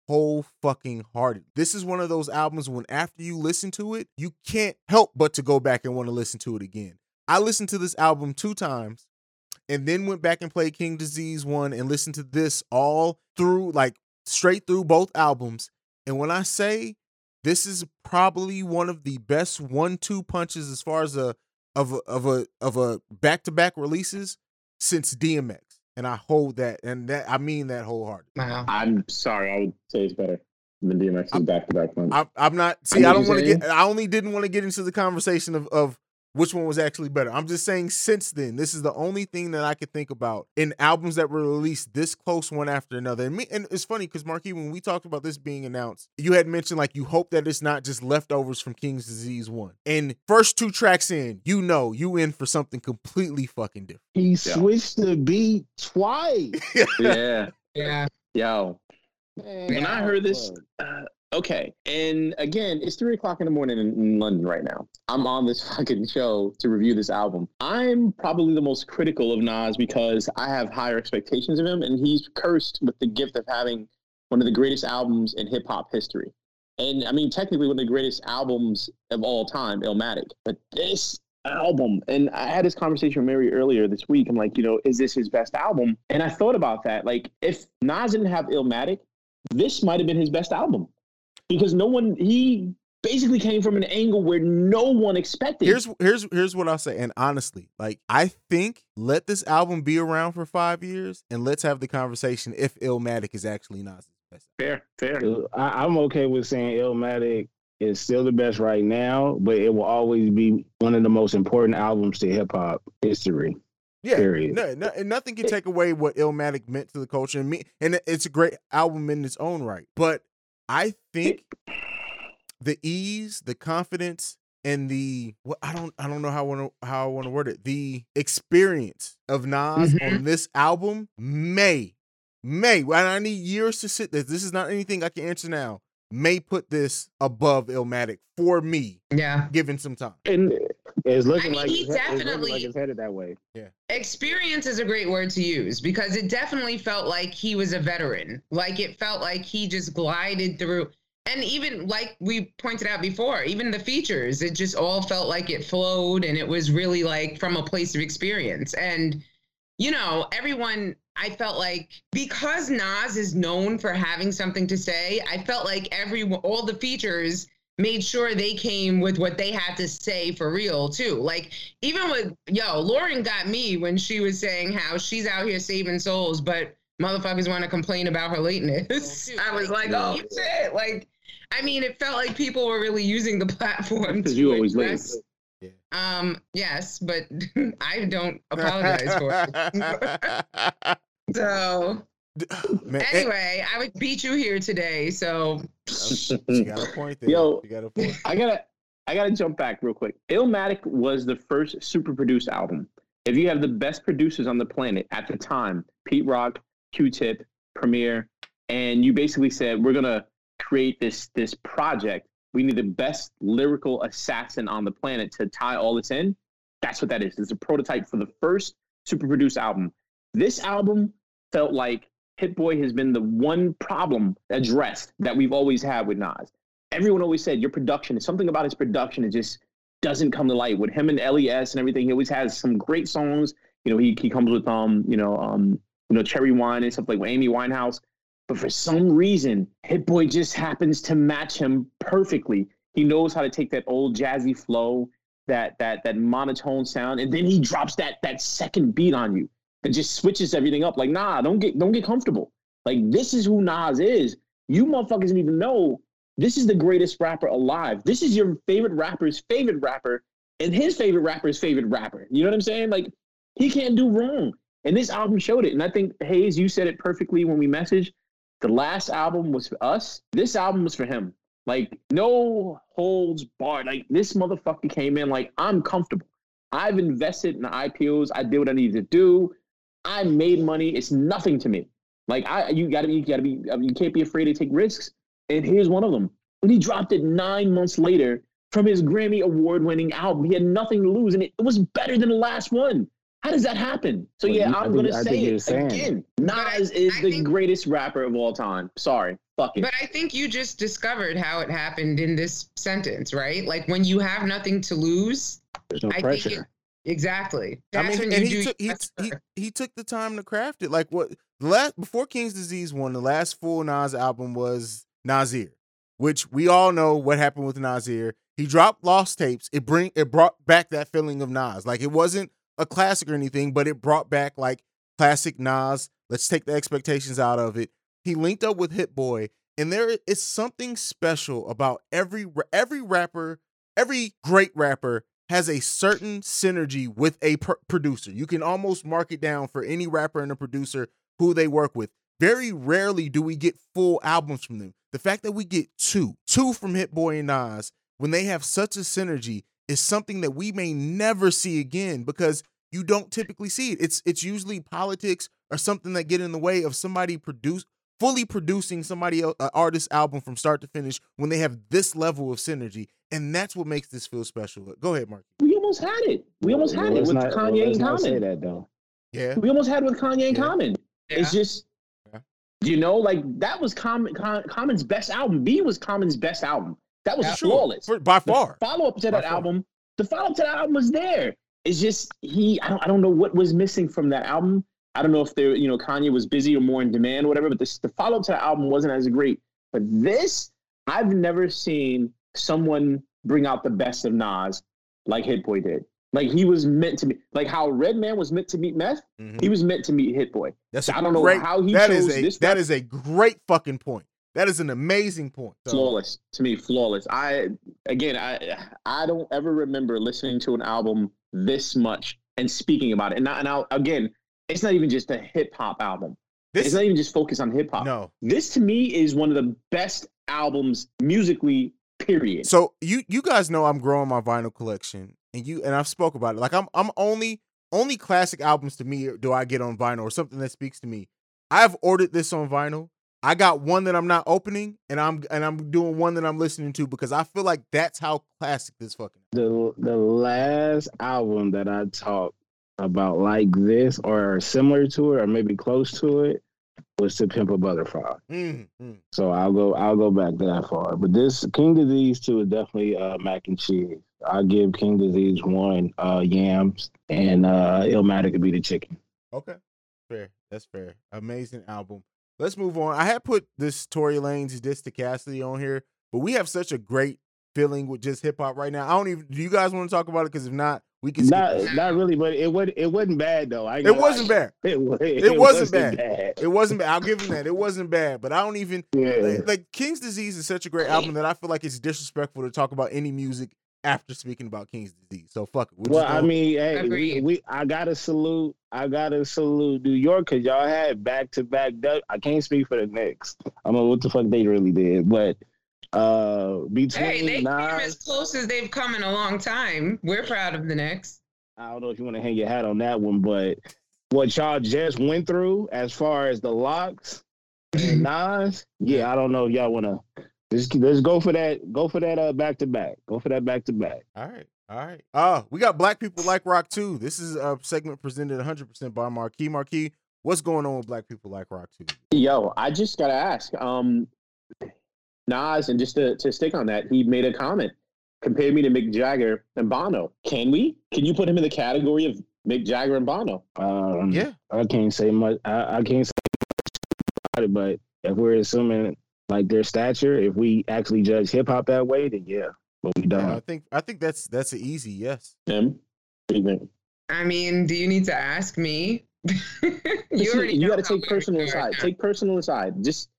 whole fucking hearted. This is one of those albums when after you listen to it, you can't help but to go back and want to listen to it again. I listened to this album two times and then went back and played King Disease 1 and listened to this all through like straight through both albums. And when I say this is probably one of the best one-two punches as far as a of a of a of a back-to-back releases since DMX. And I hold that and that I mean that wholeheartedly. Wow. I'm sorry, I would say it's better than DMX's back to back one. I'm, I'm not. See, know I don't want to get. I only didn't want to get into the conversation of of which one was actually better. I'm just saying. Since then, this is the only thing that I could think about in albums that were released this close one after another. And me, and it's funny because Marquis, when we talked about this being announced, you had mentioned like you hope that it's not just leftovers from King's Disease one. And first two tracks in, you know, you in for something completely fucking different. He switched the beat twice. <laughs> yeah, Yeah. yo. When I heard this, uh, okay, and again, it's three o'clock in the morning in, in London right now. I'm on this <laughs> fucking show to review this album. I'm probably the most critical of Nas because I have higher expectations of him, and he's cursed with the gift of having one of the greatest albums in hip hop history. And I mean, technically, one of the greatest albums of all time, Illmatic. But this album, and I had this conversation with Mary earlier this week. I'm like, you know, is this his best album? And I thought about that. Like, if Nas didn't have Illmatic, this might have been his best album because no one he basically came from an angle where no one expected. Here's here's here's what I'll say. And honestly, like I think let this album be around for five years and let's have the conversation if Illmatic is actually Nas's best. fair, fair. Uh, I, I'm okay with saying Illmatic is still the best right now, but it will always be one of the most important albums to hip hop history. Yeah, Period. no, no, and nothing can take away what Illmatic meant to the culture and me. And it's a great album in its own right. But I think <laughs> the ease, the confidence, and the what I don't I don't know how I want to how I want to word it. The experience of Nas Mhm. on this album may may and I need years to sit this. This is not anything I can answer now. May put this above Illmatic for me, Yeah. given some time. And it's looking I mean, like he it's, it's looking definitely- like it's headed that way. Yeah. Experience is a great word to use because it definitely felt like he was a veteran. Like it felt like he just glided through. And even like we pointed out before, even the features, it just all felt like it flowed and it was really like from a place of experience. And, you know, everyone, I felt like because Nas is known for having something to say, I felt like every all the features made sure they came with what they had to say for real too. Like even with yo, Lauryn got me when she was saying how she's out here saving souls, but motherfuckers want to complain about her lateness. <laughs> I was like, oh shit. Like, I mean, it felt like people were really using the <laughs> platform Because you always late. address- Um, yes, but <laughs> I don't apologize for it. So <sighs> Man, and- anyway, I would beat you here today. So she got a point there. Yo. she got a point. I gotta I gotta jump back real quick. Illmatic was the first super produced album. If you have the best producers on the planet at the time, Pete Rock, Q-Tip, Premier, and you basically said we're gonna create this this project. We need the best lyrical assassin on the planet to tie all this in. That's what that is. It's a prototype for the first super produced album. This album felt like Hit Boy has been the one problem addressed that we've always had with Nas. Everyone always said your production is something about his production it just doesn't come to light. With him and les and everything he always has some great songs. You know he, he comes with um you know um you know cherry wine and stuff like with amy winehouse. But for some reason hit boy just happens to match him perfectly. He knows how to take that old jazzy flow that that that monotone sound and then he drops that that second beat on you and just switches everything up like nah don't get don't get comfortable like this is who nas is you motherfuckers don't even know this is the greatest rapper alive. This is your favorite rapper's favorite rapper and his favorite rapper's favorite rapper. You know what I'm saying? Like he can't do wrong. And this album showed it. And I think Haize, you said it perfectly when we messaged. The last album was for us. This album was for him. Like no holds barred. Like this motherfucker came in like I'm comfortable. I've invested in the IPOs. I did what I needed to do. I made money. It's nothing to me. Like I, you gotta be, you gotta be, you can't be afraid to take risks. And here's one of them. When he dropped it nine months later from his Grammy award winning album, he had nothing to lose and it, it was better than the last one. How does that happen? So Well, yeah, you- I I'm think- gonna I say it again. But I- Nas is I the think- greatest rapper of all time. Sorry. Fuck it. But I think you just discovered how it happened in this sentence, right? Like when you have nothing to lose, There's no I think pressure. Exactly. I mean, and he took he, he he took the time to craft it. Like what the last before King's Disease one, the last full Nas album was Nasir, which we all know what happened with Nasir. He dropped Lost Tapes. It bring it brought back that feeling of Nas. Like it wasn't a classic or anything, but it brought back like classic Nas. Let's take the expectations out of it. He linked up with Hit Boy, and there is something special about every every rapper, every great rapper has a certain synergy with a pr- producer. You can almost mark it down for any rapper and a producer who they work with. Very rarely do we get full albums from them. The fact that we get two, two from Hit Boy and Nas, when they have such a synergy, is something that we may never see again because you don't typically see it. It's it's usually politics or something that get in the way of somebody produce fully producing somebody else, an artist album from start to finish when they have this level of synergy, and that's what makes this feel special. Go ahead, Mark. we almost had it. We almost Well, had it with not- well, Kanye let's and not say Common. that though. Yeah. We almost had it with Kanye and Yeah. Common. It's just, Yeah. you know, like that was Common, Con- Common's best album. Be was Common's best album. That was Yeah, flawless. For- by The far. follow up to By that far. album, the follow up to that album was there. It's just he. I don't. I don't know what was missing from that album. I don't know if there, you know, Kanye was busy or more in demand or whatever. But this, the follow up to the album wasn't as great. But this, I've never seen someone bring out the best of Nas like Hit Boy did. Like he was meant to be. Like how Redman was meant to meet Meth. Mhm. He was meant to meet Hit Boy. That's I don't know how he that is chose a this that is a great fucking point. That is an amazing point. So, flawless to me flawless i again i i don't ever remember listening to an album this much and speaking about it and, I, and I'll, again it's not even just a hip-hop album this it's not even just focused on hip-hop no. this to me is one of the best albums musically period So you you guys know I'm growing my vinyl collection, and you and I've spoke about it. Like I'm I'm only only classic albums to me do I get on vinyl or something that speaks to me. I've ordered this on vinyl. I got one that I'm not opening, and I'm and I'm doing one that I'm listening to because I feel like that's how classic this fucking. The the last album that I talked about like this or similar to it or maybe close to it was to Pimp a Butterfly. Mm, mm. So I'll go I'll go back that far. But this King Disease two is definitely uh, mac and cheese. I'll give King Disease one uh, yams and uh, Illmatic could be the chicken. Okay, fair. That's fair. Amazing album. Let's move on. I had put this Tory Lanez Diss to Cassidy on here, but we have such a great feeling with just hip hop right now. I don't even. Do you guys want to talk about it? Because if not, we can. Not not really, but it wasn't it wasn't bad though. I ain't It gonna lie. wasn't bad. <laughs> It, wa- It wasn't bad. It wasn't bad. I'll give him that. It wasn't bad, but I don't even Yeah. like, like King's Disease is such a great album that I feel like it's disrespectful to talk about any music after speaking about King's Disease. So fuck it. We're Well, just I mean, hey, we, we I gotta salute I gotta salute New York because y'all had back to back. I can't speak for the Knicks. I don't know what the fuck they really did, but uh between Hey, they came as close as they've come in a long time. We're proud of the Knicks. I don't know if you want to hang your hat on that one, but what y'all just went through as far as the locks and <clears throat> Nas, yeah, I don't know if y'all want to. Just, let's go for that. Go for that uh, back to back. Go for that back to back. All right. All right. Uh, we got Black People Like Rock too. This is a segment presented 100% by Marquis. Marquis, what's going on with Black People Like Rock too? Yo, I just gotta ask. Um, Nas, and just to, to stick on that, he made a comment, compared me to Mick Jagger and Bono. Can we? Can you put him in the category of Mick Jagger and Bono? Um, Yeah. I can't say much. I, I can't say much about it, but if we're assuming like their stature, if we actually judge hip hop that way, then yeah, but we don't. Yeah, I think I think that's that's an easy yes. Him? What do you think? I mean, do you need to ask me? <laughs> you Listen, already you got to take personal are. aside. Take personal aside. Just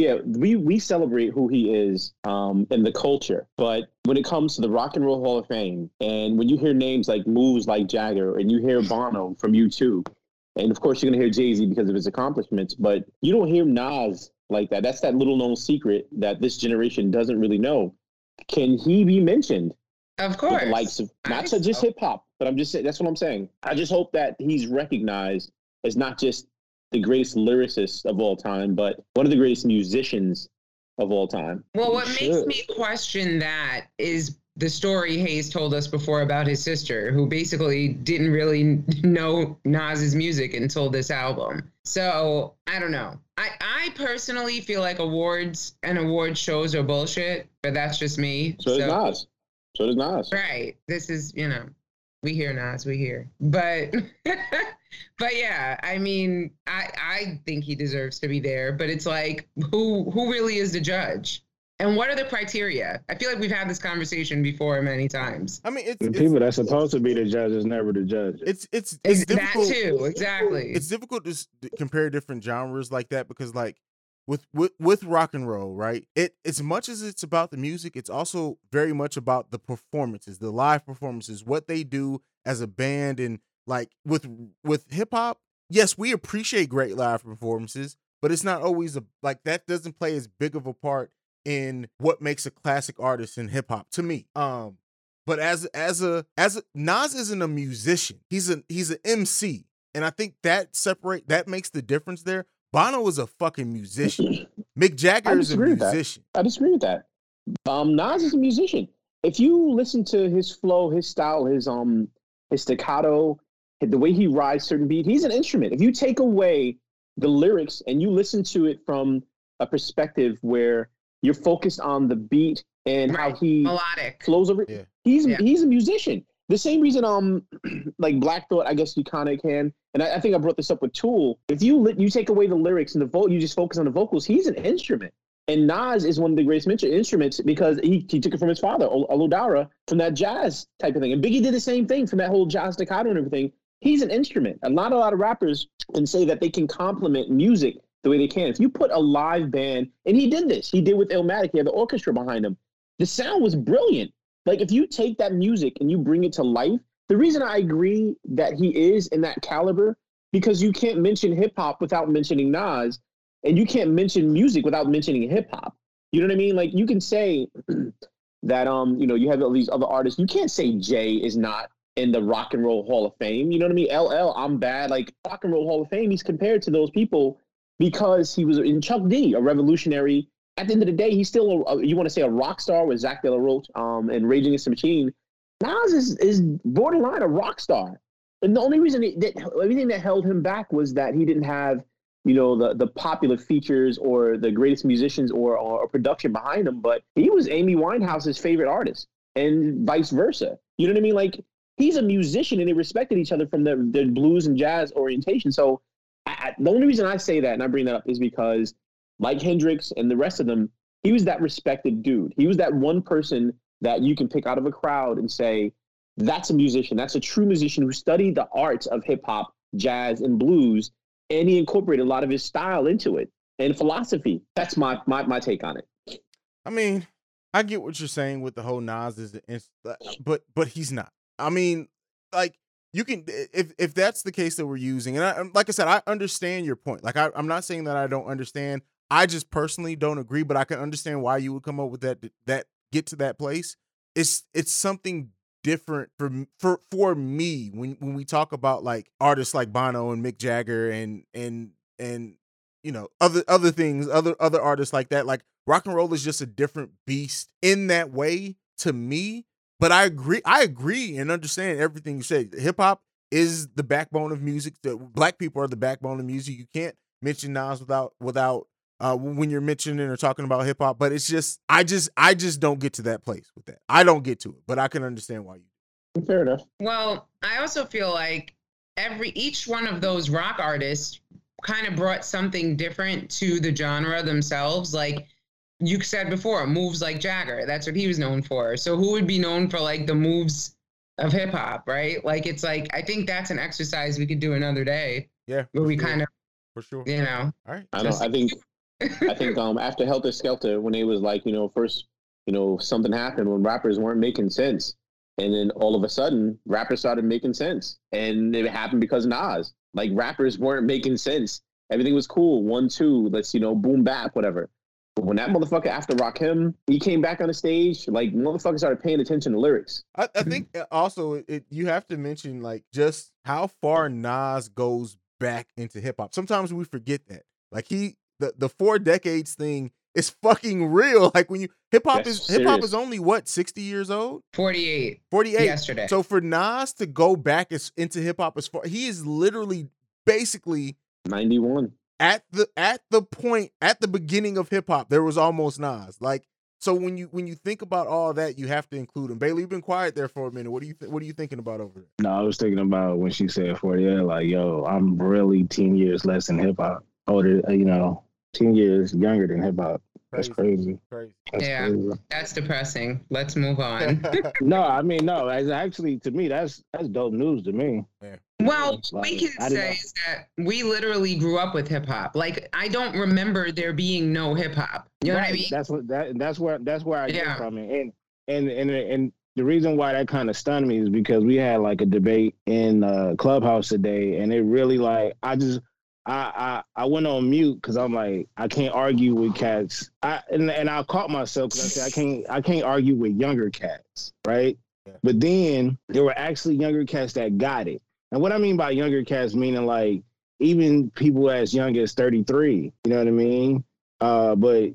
yeah, we we celebrate who he is um in the culture, but when it comes to the Rock and Roll Hall of Fame, and when you hear names like moves like Jagger, and you hear Bono from U2, and of course you're gonna hear Jay Z because of his accomplishments, but you don't hear Nas like that. That's that little known secret that this generation doesn't really know. Can he be mentioned? Of course. likes of not to just hip hop, but I'm just saying that's what I'm saying. I just hope that he's recognized as not just the greatest lyricist of all time, but one of the greatest musicians of all time. Well, what He makes me question that is the story Haize told us before about his sister, who basically didn't really <laughs> know Nas's music until this album. So I don't know. I, I personally feel like awards and award shows are bullshit, but that's just me. So does Nas. So does Nas. Right. This is, you know, we hear Nas, we hear. But <laughs> but yeah, I mean, I I think he deserves to be there, but it's like who who really is the judge? And what are the criteria? I feel like we've had this conversation before many times. I mean, it's The it's, people that's supposed to be the judge is never the judge. it's it's it's Is that difficult. too, exactly. It's difficult to s- to compare different genres like that because like with with with rock and roll, right? It as much as it's about the music, it's also very much about the performances, the live performances, what they do as a band and like with with hip hop, yes, we appreciate great live performances, but it's not always a like that doesn't play as big of a part in what makes a classic artist in hip hop to me. Um but as as a as a, Nas isn't a musician. He's a he's an MC. And I think that separate that makes the difference there. Bono is a fucking musician. <laughs> Mick Jagger is a disagree with that. musician. I disagree with that. Um, Nas is a musician. If you listen to his flow, his style, his um, his staccato, the way he rides certain beat, he's an instrument. If you take away the lyrics and you listen to it from a perspective where you're focused on the beat and how he melodic. flows over, Yeah. he's Yeah. he's a musician. The same reason, um, <clears throat> like Black Thought, I guess you kind of can, and I, I think I brought this up with Tool. If you li- you take away the lyrics and the vote, you just focus on the vocals. He's an instrument, and Nas is one of the greatest min- instruments because he, he took it from his father, Ol- Olu Dara, from that jazz type of thing. And Biggie did the same thing from that whole jazz staccato and everything. He's an instrument. A lot, a lot of rappers can say that they can complement music the way they can. If you put a live band, and he did this, he did with Illmatic, he had the orchestra behind him. The sound was brilliant. Like if you take that music and you bring it to life, the reason I agree that he is in that caliber because you can't mention hip hop without mentioning Nas, and you can't mention music without mentioning hip hop. You know what I mean? Like you can say <clears throat> that um, you know, you have all these other artists. You can't say Jay is not in the Rock and Roll Hall of Fame. You know what I mean? LL, I'm bad. Like Rock and Roll Hall of Fame, he's compared to those people because he was in Chuck D, a revolutionary. At the end of the day, he's still a, you want to say a rock star with Zach De La Rocha um, and Raging Against the Machine. Nas is, is borderline a rock star. And the only reason that everything that held him back was that he didn't have, you know, the the popular features or the greatest musicians or, or production behind him. But he was Amy Winehouse's favorite artist, and vice versa. You know what I mean? Like he's a musician, and they respected each other from their, their blues and jazz orientation. So I, I, the only reason I say that and I bring that up is because, like Hendrix and the rest of them, he was that respected dude. He was that one person that you can pick out of a crowd and say, that's a musician. That's a true musician who studied the arts of hip hop, jazz, and blues, and he incorporated a lot of his style into it and philosophy. That's my my my take on it. I mean, I get what you're saying with the whole Nas is, but but he's not. I mean, like you can if if that's the case that we're using, and I, like I said, I understand your point. Like I, I'm not saying that I don't understand. I just personally don't agree, but I can understand why you would come up with that that get to that place. It's it's something different for for for me when when we talk about like artists like Bono and Mick Jagger and and and you know other other things other other artists like that like rock and roll is just a different beast in that way to me but I agree I agree and understand everything you say hip hop is the backbone of music the black people are the backbone of music you can't mention Nas without without uh, when you're mentioning or talking about hip hop, but it's just I just I just don't get to that place with that. I don't get to it, but I can understand why you. Fair enough. Well, I also feel like every each one of those rock artists kind of brought something different to the genre themselves. Like you said before, moves like Jagger. That's what he was known for. So who would be known for like the moves of hip hop, right? Like it's like I think that's an exercise we could do another day. Yeah. Where we sure. kind of for sure. You know. All right. I know. I think I think um after Helter Skelter, when it was like, you know, first, you know, something happened when rappers weren't making sense. And then all of a sudden, rappers started making sense. And it happened because Nas. Like rappers weren't making sense. Everything was cool. One, two, let's, you know, boom bap, whatever. But when that motherfucker after Rakim, he came back on the stage, like motherfuckers started paying attention to lyrics. I, I think uh, also it, you have to mention like just how far Nas goes back into hip hop. Sometimes we forget that. Like he the the four decades thing is fucking real. <laughs> Like when you hip hop is hip hop is only what sixty years old. Forty eight. Forty eight yesterday. So for Nas to go back as, into hip hop as far, he is literally basically ninety one at the at the point at the beginning of hip hop. There was almost Nas. Like so when you when you think about all that, you have to include him. Baylor, you've been quiet there for a minute. What do you th- what are you thinking about over there? No, I was thinking about when she said forty. Yeah, like yo, I'm really ten years less than hip hop. Older, uh, you know, 10 years younger than hip hop. That's crazy. Crazy. That's yeah, crazy. that's depressing. Let's move on. <laughs> <laughs> no, I mean no. As actually, to me, that's that's dope news to me. Yeah. Well, Like, we can say know. is that we literally grew up with hip hop. Like I don't remember there being no hip hop. You know what I mean? That's what that that's where that's where I Yeah. get from it. And and and and the reason why that kind of stunned me is because we had like a debate in uh, Clubhouse today, and it really like I just I I, I went on mute because I'm like I can't argue with cats. I and, and I caught myself because I said I can't I can't argue with younger cats, right? Yeah. But then there were actually younger cats that got it. And what I mean by younger cats, meaning like even people as young as 33. You know what I mean? Uh, but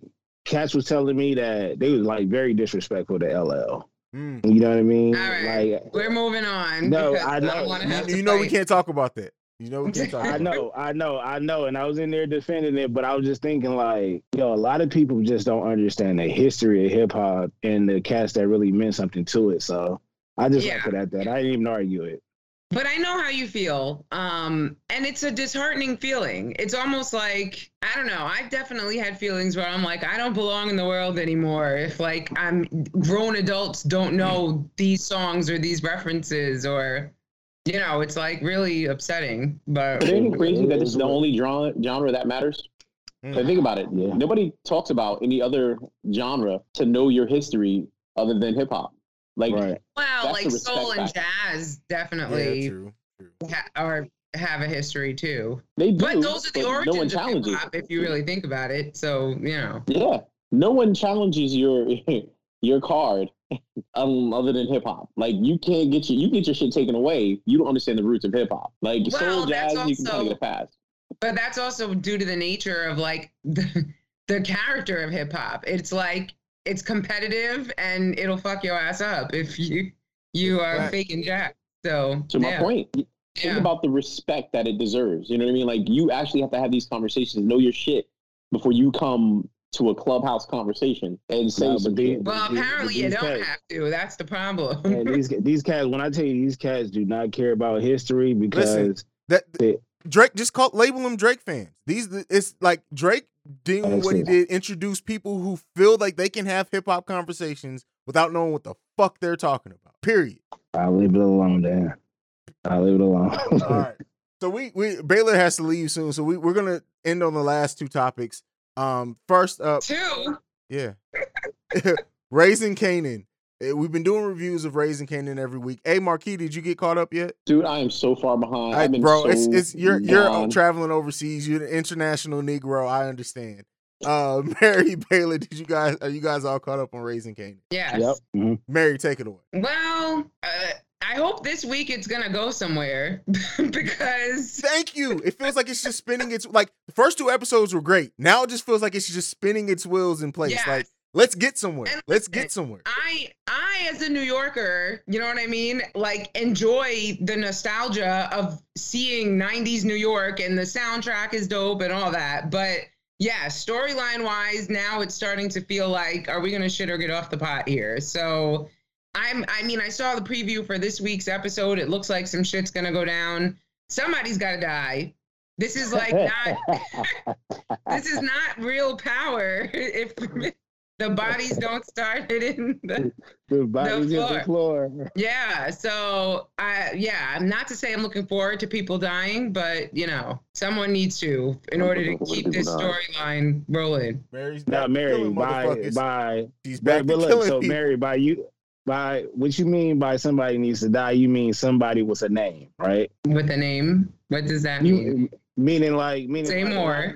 cats was telling me that they was like very disrespectful to LL. Mm. You know what I mean? All right. Like We're moving on. No, because I don't know. wanna have You, to you know we can't talk about that. You know we can't talk. <laughs> I know, I know, I know. And I was in there defending it, but I was just thinking like, yo, a lot of people just don't understand the history of hip hop and the cats that really meant something to it. So I just Yeah. left it at that. I didn't even argue it. But I know how you feel. Um, and it's a disheartening feeling. It's almost like, I don't know, I've definitely had feelings where I'm like, I don't belong in the world anymore. If like I'm grown adults don't know these songs or these references or you know, it's like really upsetting. But But ain't it crazy that this is the only genre genre that matters? Mm. Like, think about it. Yeah. Nobody talks about any other genre to know your history other than hip hop. Like, right. Well, like soul and respect jazz Yeah, definitely true. true. ha- are have a history too. they do. But those are the origins no of hip challenges. hop, if you really think about it. So you know, Yeah, no one challenges your <laughs> your card <laughs> um, other than hip hop. Like you can't get your you get your shit taken away. You don't understand the roots of hip hop. Like Well, soul that's jazz, you can kind also- of get a pass. but that's also due to the nature of like <laughs> the, the character of hip hop. It's like it's competitive and it'll fuck your ass up if you you are Right. faking jack. So To my point, think yeah. about the respect that it deserves. You know what I mean? Like you actually have to have these conversations, know your shit before you come to a clubhouse conversation and say No, some but they- shit. Well, These- apparently you don't cats- have to. That's the problem. And <laughs> these these cats, when I tell you these cats do not care about history because That They- Drake just call label them Drake fans. These it's like Drake doing what he Excellent. did, introduce people who feel like they can have hip hop conversations without knowing what the fuck they're talking about. Period. I'll leave it alone, Dan. I'll leave it alone. All <laughs> right. So we we Baylor has to leave soon. So we we're gonna end on the last two topics. Um, first up, Two. yeah, <laughs> Raising Kanan. Eh, We've been doing reviews of Raising Kanan every week. Hey, Marquis, did you get caught up yet? Dude, I am so far behind. I- I've been bro, so it's it's you're you're traveling overseas. You're an international Negro. I understand. Uh, <laughs> Mary Baylor, did you guys are you guys all caught up on Raising Kanan? Yes. yep. mhm. Mary, take it away. Well, uh, I hope this week it's gonna go somewhere <laughs> because Thank you. It feels like it's just spinning its like the first two episodes were great. Now it just feels like it's just spinning its wheels in place. Yes. Like let's get somewhere. And Let's get somewhere. I I as a New Yorker, you know what I mean? Like enjoy the nostalgia of seeing 90s New York and the soundtrack is dope and all that. But yeah, storyline wise, now it's starting to feel like are we gonna shit or get off the pot here? So I'm I mean, I saw the preview for this week's episode. It looks like some shit's gonna go down. Somebody's gotta die. This is like <laughs> not <laughs> this is not real power <laughs> if the bodies don't start <laughs> hitting the The bodies hit the floor. yeah so i yeah not to say i'm looking forward to people dying but you know someone needs to in order to keep this storyline rolling Mary's Now, Mary, by by She's back but to look, so people. Mary, by you by what you mean by somebody needs to die, you mean somebody with a name, right? with a name what does that mean meaning like meaning Say like, more.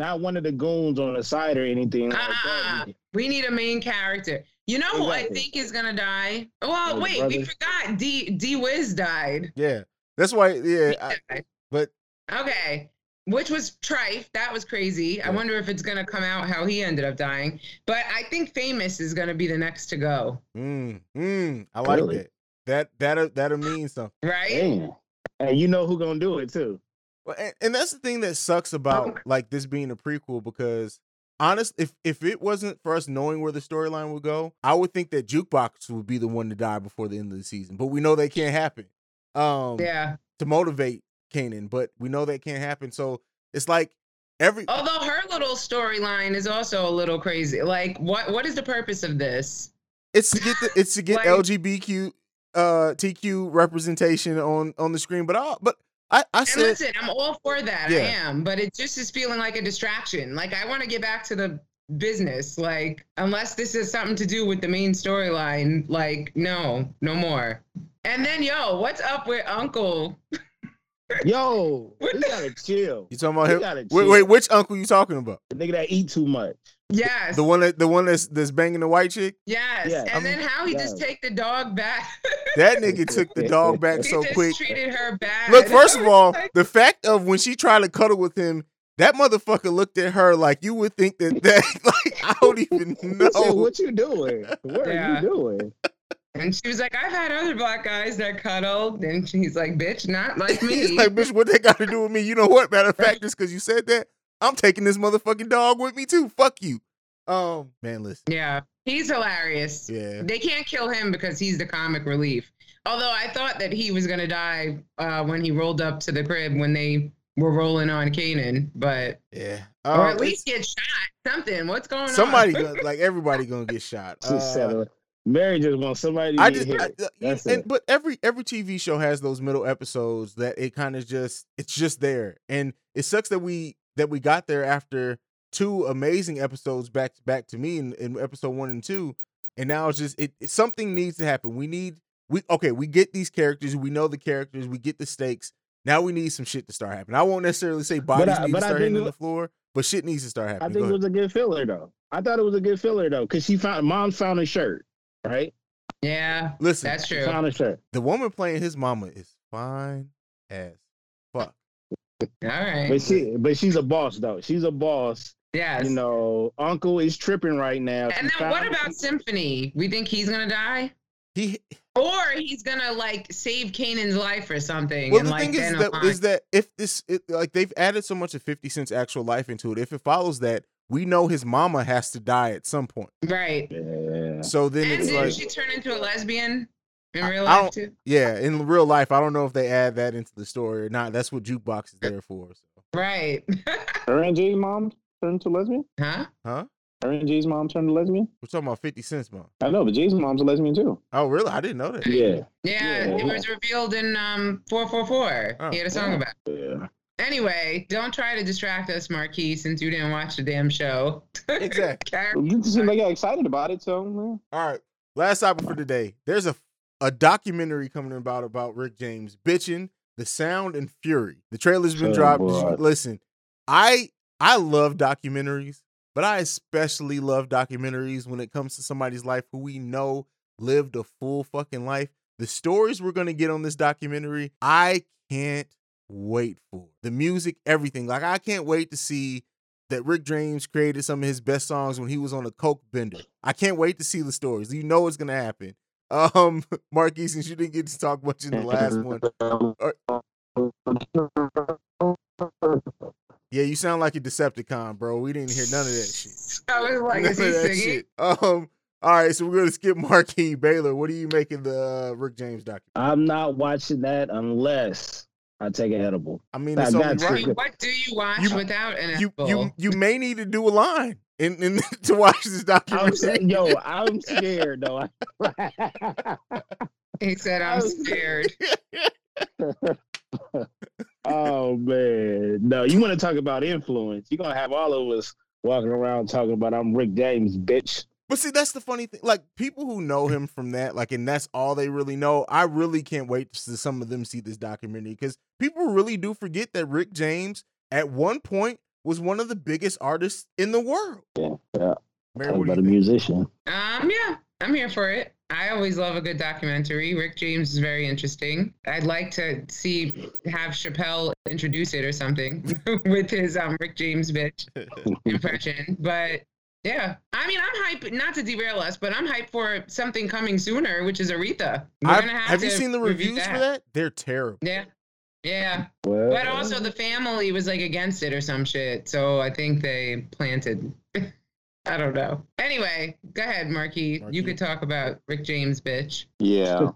Not, not one of the goons on the side or anything like Uh-uh. that. Ah, we need a main character you know who i think is gonna die well Oh, the wait we forgot d d wiz died Yeah. That's why yeah, I, but Okay. Which was trife. That was crazy. I wonder if it's gonna come out how he ended up dying. But I think famous is gonna be the next to go. mm, mm, I like Really? that. That that'll that'll mean something. Right? Damn. And you know who gonna do it too. Well, and, and that's the thing that sucks about Okay. like this being a prequel because honest, if if it wasn't for us knowing where the storyline would go, I would think that Jukebox would be the one to die before the end of the season. But we know that can't happen. Um, Yeah. to motivate Kanan, but we know that can't happen. So it's like every Although her little storyline is also a little crazy. Like, what what is the purpose of this? it's to get the, it's to <laughs> get Like- LGBTQ uh TQ representation on on the screen. But I but I I And said listen, I'm all for that. I am, but it just is feeling like a distraction. Like I want to get back to the business. Like unless this is something to do with the main storyline, like no, no more. And then yo, what's up with Uncle? <laughs> Yo, you gotta chill. you talking about him. Wait, wait, which uncle you talking about? The nigga that eat too much. Yes. The one that the one that's that's banging the white chick. Yes. Yeah, and I then how he just take the dog back. <laughs> That nigga took the dog back he so just quick. treated her bad. Look, first of all, <laughs> Like, the fact of when she tried to cuddle with him, that motherfucker looked at her like you would think that that <laughs> like I don't even He said, what you doing? What Yeah. are you doing? and she was like, I've had other black guys that cuddled. And she's like, bitch, not like me. He's like, bitch, what they got to do with me? You know what? Matter of fact, just because you said that, I'm taking this motherfucking dog with me too. Fuck you. Um, man, listen. yeah. He's hilarious. Yeah. They can't kill him because he's the comic relief. Although I thought that he was gonna die uh, when he rolled up to the crib when they were rolling on Kanan, but Yeah. or Um, at least get shot. Something. What's going it's- somebody on? gonna, like everybody gonna get shot. <laughs> Uh, Mary just wants somebody to I get just, I, hit. uh, and it. but every every TV show has those middle episodes that it kind of just it's just there, and it sucks that we that we got there after two amazing episodes back to back to me in, in episode one and two, and now it's just it, it- something needs to happen. We need we okay, we get these characters, we know the characters, we get the stakes. Now we need some shit to start happening. I won't necessarily say <laughs> bodies I- need but to start hitting it- the floor, but shit needs to start happening. I think Go it ahead. was a good filler though. I thought it was a good filler though, because she found mom found a shirt, right? yeah, Listen, that's true. Found a shirt. the woman playing his mama is fine as fuck. All right. But she but she's a boss though. She's a boss. Yes. You know, Uncle is tripping right now. and She then what found- about Symphony? We think he's gonna die, He or he's gonna like save Kanan's life or something. well, and the like thing is then that align- is that if this it, like they've added so much of Fifty Cent's actual life into it, if it follows that, we know his mama has to die at some point. right. Yeah. So then And it's didn't like, she turn into a lesbian in real life too? yeah, in real life, I don't know if they add that into the story or not. That's what jukebox is there for. So. Right. <laughs> Her and Jay's mom turned to lesbian. huh? Huh? Her and Jay's mom turned to lesbian. We're talking about Fifty Cent's mom. I know, but Jay's mom's a lesbian too. Oh, really? I didn't know that. Yeah. Yeah, Yeah. it was revealed in um 444. Oh, he had a song yeah. about. it. Yeah. Anyway, don't try to distract us, Marquis, since you didn't watch the damn show. <laughs> Exactly. Carry- It seemed like I got excited about it, so All right. Last topic for today. There's a a documentary coming about about Rick James bitching the sound and fury. The trailer's been Oh, dropped. boy. Listen, I I love documentaries, but I especially love documentaries when it comes to somebody's life who we know lived a full fucking life. The stories we're gonna get on this documentary, I can't wait for. The music, everything. Like I can't wait to see that Rick James created some of his best songs when he was on a coke bender. I can't wait to see the stories. You know what's gonna happen. Um, <laughs> Marquis, since you didn't get to talk much in the last one, yeah, you sound like a Decepticon, bro. We didn't hear none of that shit. <laughs> I was like, <laughs> None is he of that singing? shit. Um, all right, so we're gonna skip Marquis Baylor. What are you making the uh, Rick James documentary? I'm not watching that unless I take an edible. I mean, That- it's only that's I right. mean, what do you watch You- without an You apple? you you may need to do a line in, in <laughs> to watch this I'm, documentary. yo, <laughs> I'm scared though. <laughs> he said, I "I'm scared." oh man, no! You want to talk about influence? You're gonna have all of us walking around talking about I'm Rick James, bitch. But see, that's the funny thing. Like people who know him from that, like, and that's all they really know. I really can't wait to see some of them see this documentary because people really do forget that Rick James at one point was one of the biggest artists in the world. Yeah, yeah. Mary, Talk what do about a think? musician. Um, yeah, I'm here for it. I always love a good documentary. Rick James is very interesting. I'd like to see have Chappelle introduce it or something <laughs> with his um Rick James bitch <laughs> impression. But yeah, I mean, I'm hyped. Not to derail us, but I'm hyped for something coming sooner, which is Aretha. I've- have, have you seen the review reviews for that? They're terrible. Yeah, yeah. Well, But also the family was like against it or some shit. So I think they planted. <laughs> I don't know. Anyway, go ahead, Marquis. Marquis. You could talk about Rick James, bitch. Yeah.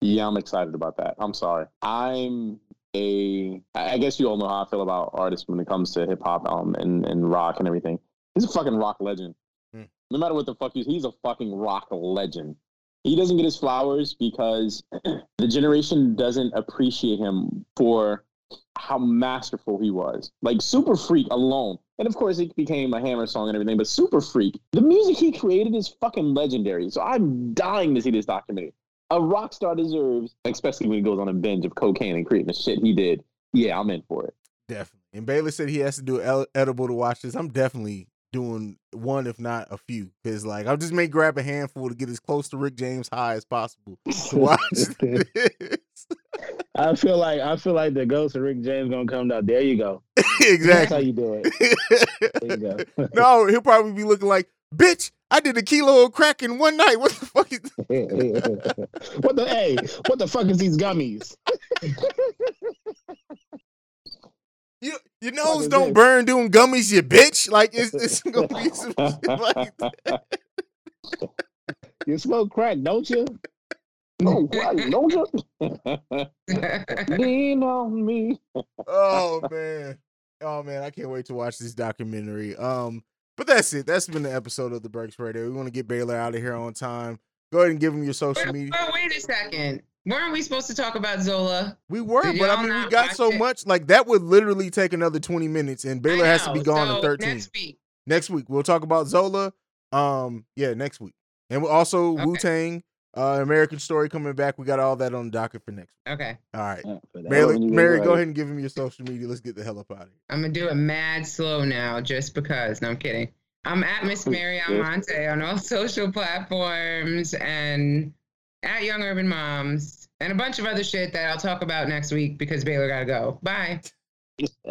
Yeah, I'm excited about that. I'm sorry. I'm a I guess you all know how I feel about artists when it comes to hip hop um and, and rock and everything. He's a fucking rock legend. Hmm. No matter what the fuck he's he's a fucking rock legend. He doesn't get his flowers because <clears throat> the generation doesn't appreciate him for how masterful he was. Like Super Freak alone. And of course it became a hammer song and everything, but Super Freak, the music he created is fucking legendary. So I'm dying to see this documentary a rock star deserves, especially when he goes on a binge of cocaine and creating the shit he did. Yeah, I'm in for it. Definitely. And Baylor said he has to do edible to watch this. I'm definitely doing one, if not a few, because like I just may grab a handful to get as close to Rick James high as possible <laughs> watch this. I feel like I feel like the ghost of Rick James gonna come down. There you go. <laughs> That's how exactly. you do it. There you go. <laughs> no, he'll probably be looking like, bitch, I did a kilo of crack in one night. What the fuck is what the hey? What the fuck is these gummies? You your nose is don't this? burn doing gummies, you bitch. Like it's, it's <laughs> gonna be some shit like <laughs> that. You smoke crack, don't you? <laughs> No, why don't you? Lean on me. oh man. Oh man, I can't wait to watch this documentary. Um, but that's it. That's been the episode of the Breaks Radio. We want to get Baylor out of here on time. Go ahead and give him your social Wait, media. oh, wait a second. Weren't we supposed to talk about Zola? We were, Did but I mean, we got so it? much. Like that would literally take another twenty minutes, and Baylor has to be gone so in thirteen. Next week. next week we'll talk about Zola. Um, yeah, next week, and we'll also Okay. Wu Tang, uh, American Story coming back. We got all that on the docket for next. week. Okay. All right, Yeah. Mary, Mary, get go ahead and give him your social media. Let's get the hell up out of here. I'm gonna do it mad slow now, just because. No, I'm kidding. I'm at Miss <laughs> Mary Almonte on all <laughs> social platforms and at Young Urban Moms and a bunch of other shit that I'll talk about next week because Baylor gotta go. Bye. <laughs>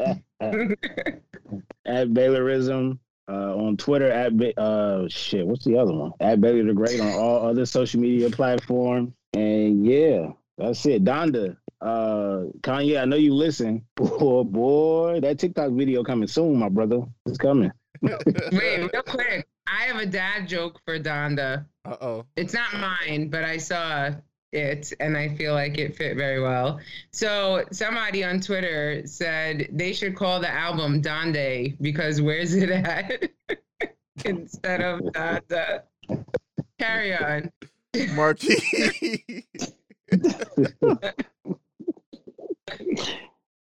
at Baylorism uh, on Twitter at Ba- uh shit. What's the other one? At Baylor the Great on all other social media platforms. And yeah, that's it. Donda, uh, Kanye, I know you listen. Boy, <laughs> boy, that TikTok video coming soon, my brother. It's coming. Wait, real quick. I have a dad joke for Donda. Uh oh. It's not mine, but I saw it and I feel like it fit very well. So somebody on Twitter said they should call the album Donde because where's it at? <laughs> Instead of Donda. Carry on. Marquis. <laughs>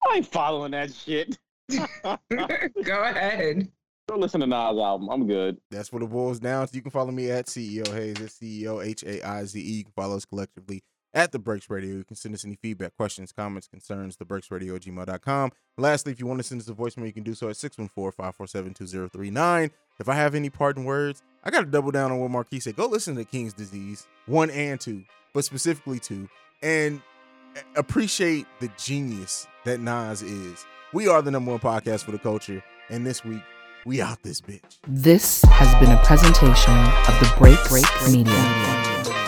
I ain't following that shit. <laughs> Go ahead. Go listen to Nas album. I'm good. That's what it boils down to. You can follow me at CEO Haize. That's CEO H A I Z E. You can follow us collectively at The Breaks Radio. You can send us any feedback, questions, comments, concerns, thebreaksradio at gmail.com. Lastly, if you want to send us a voicemail, you can do so at 614 547 2039. If I have any parting words, I got to double down on what Marquis said. Go listen to King's Disease 1 and 2, but specifically 2, and appreciate the genius that Nas is. We are the number one podcast for the culture, and this week, we out this bitch. This has been a presentation of the Break Break Media.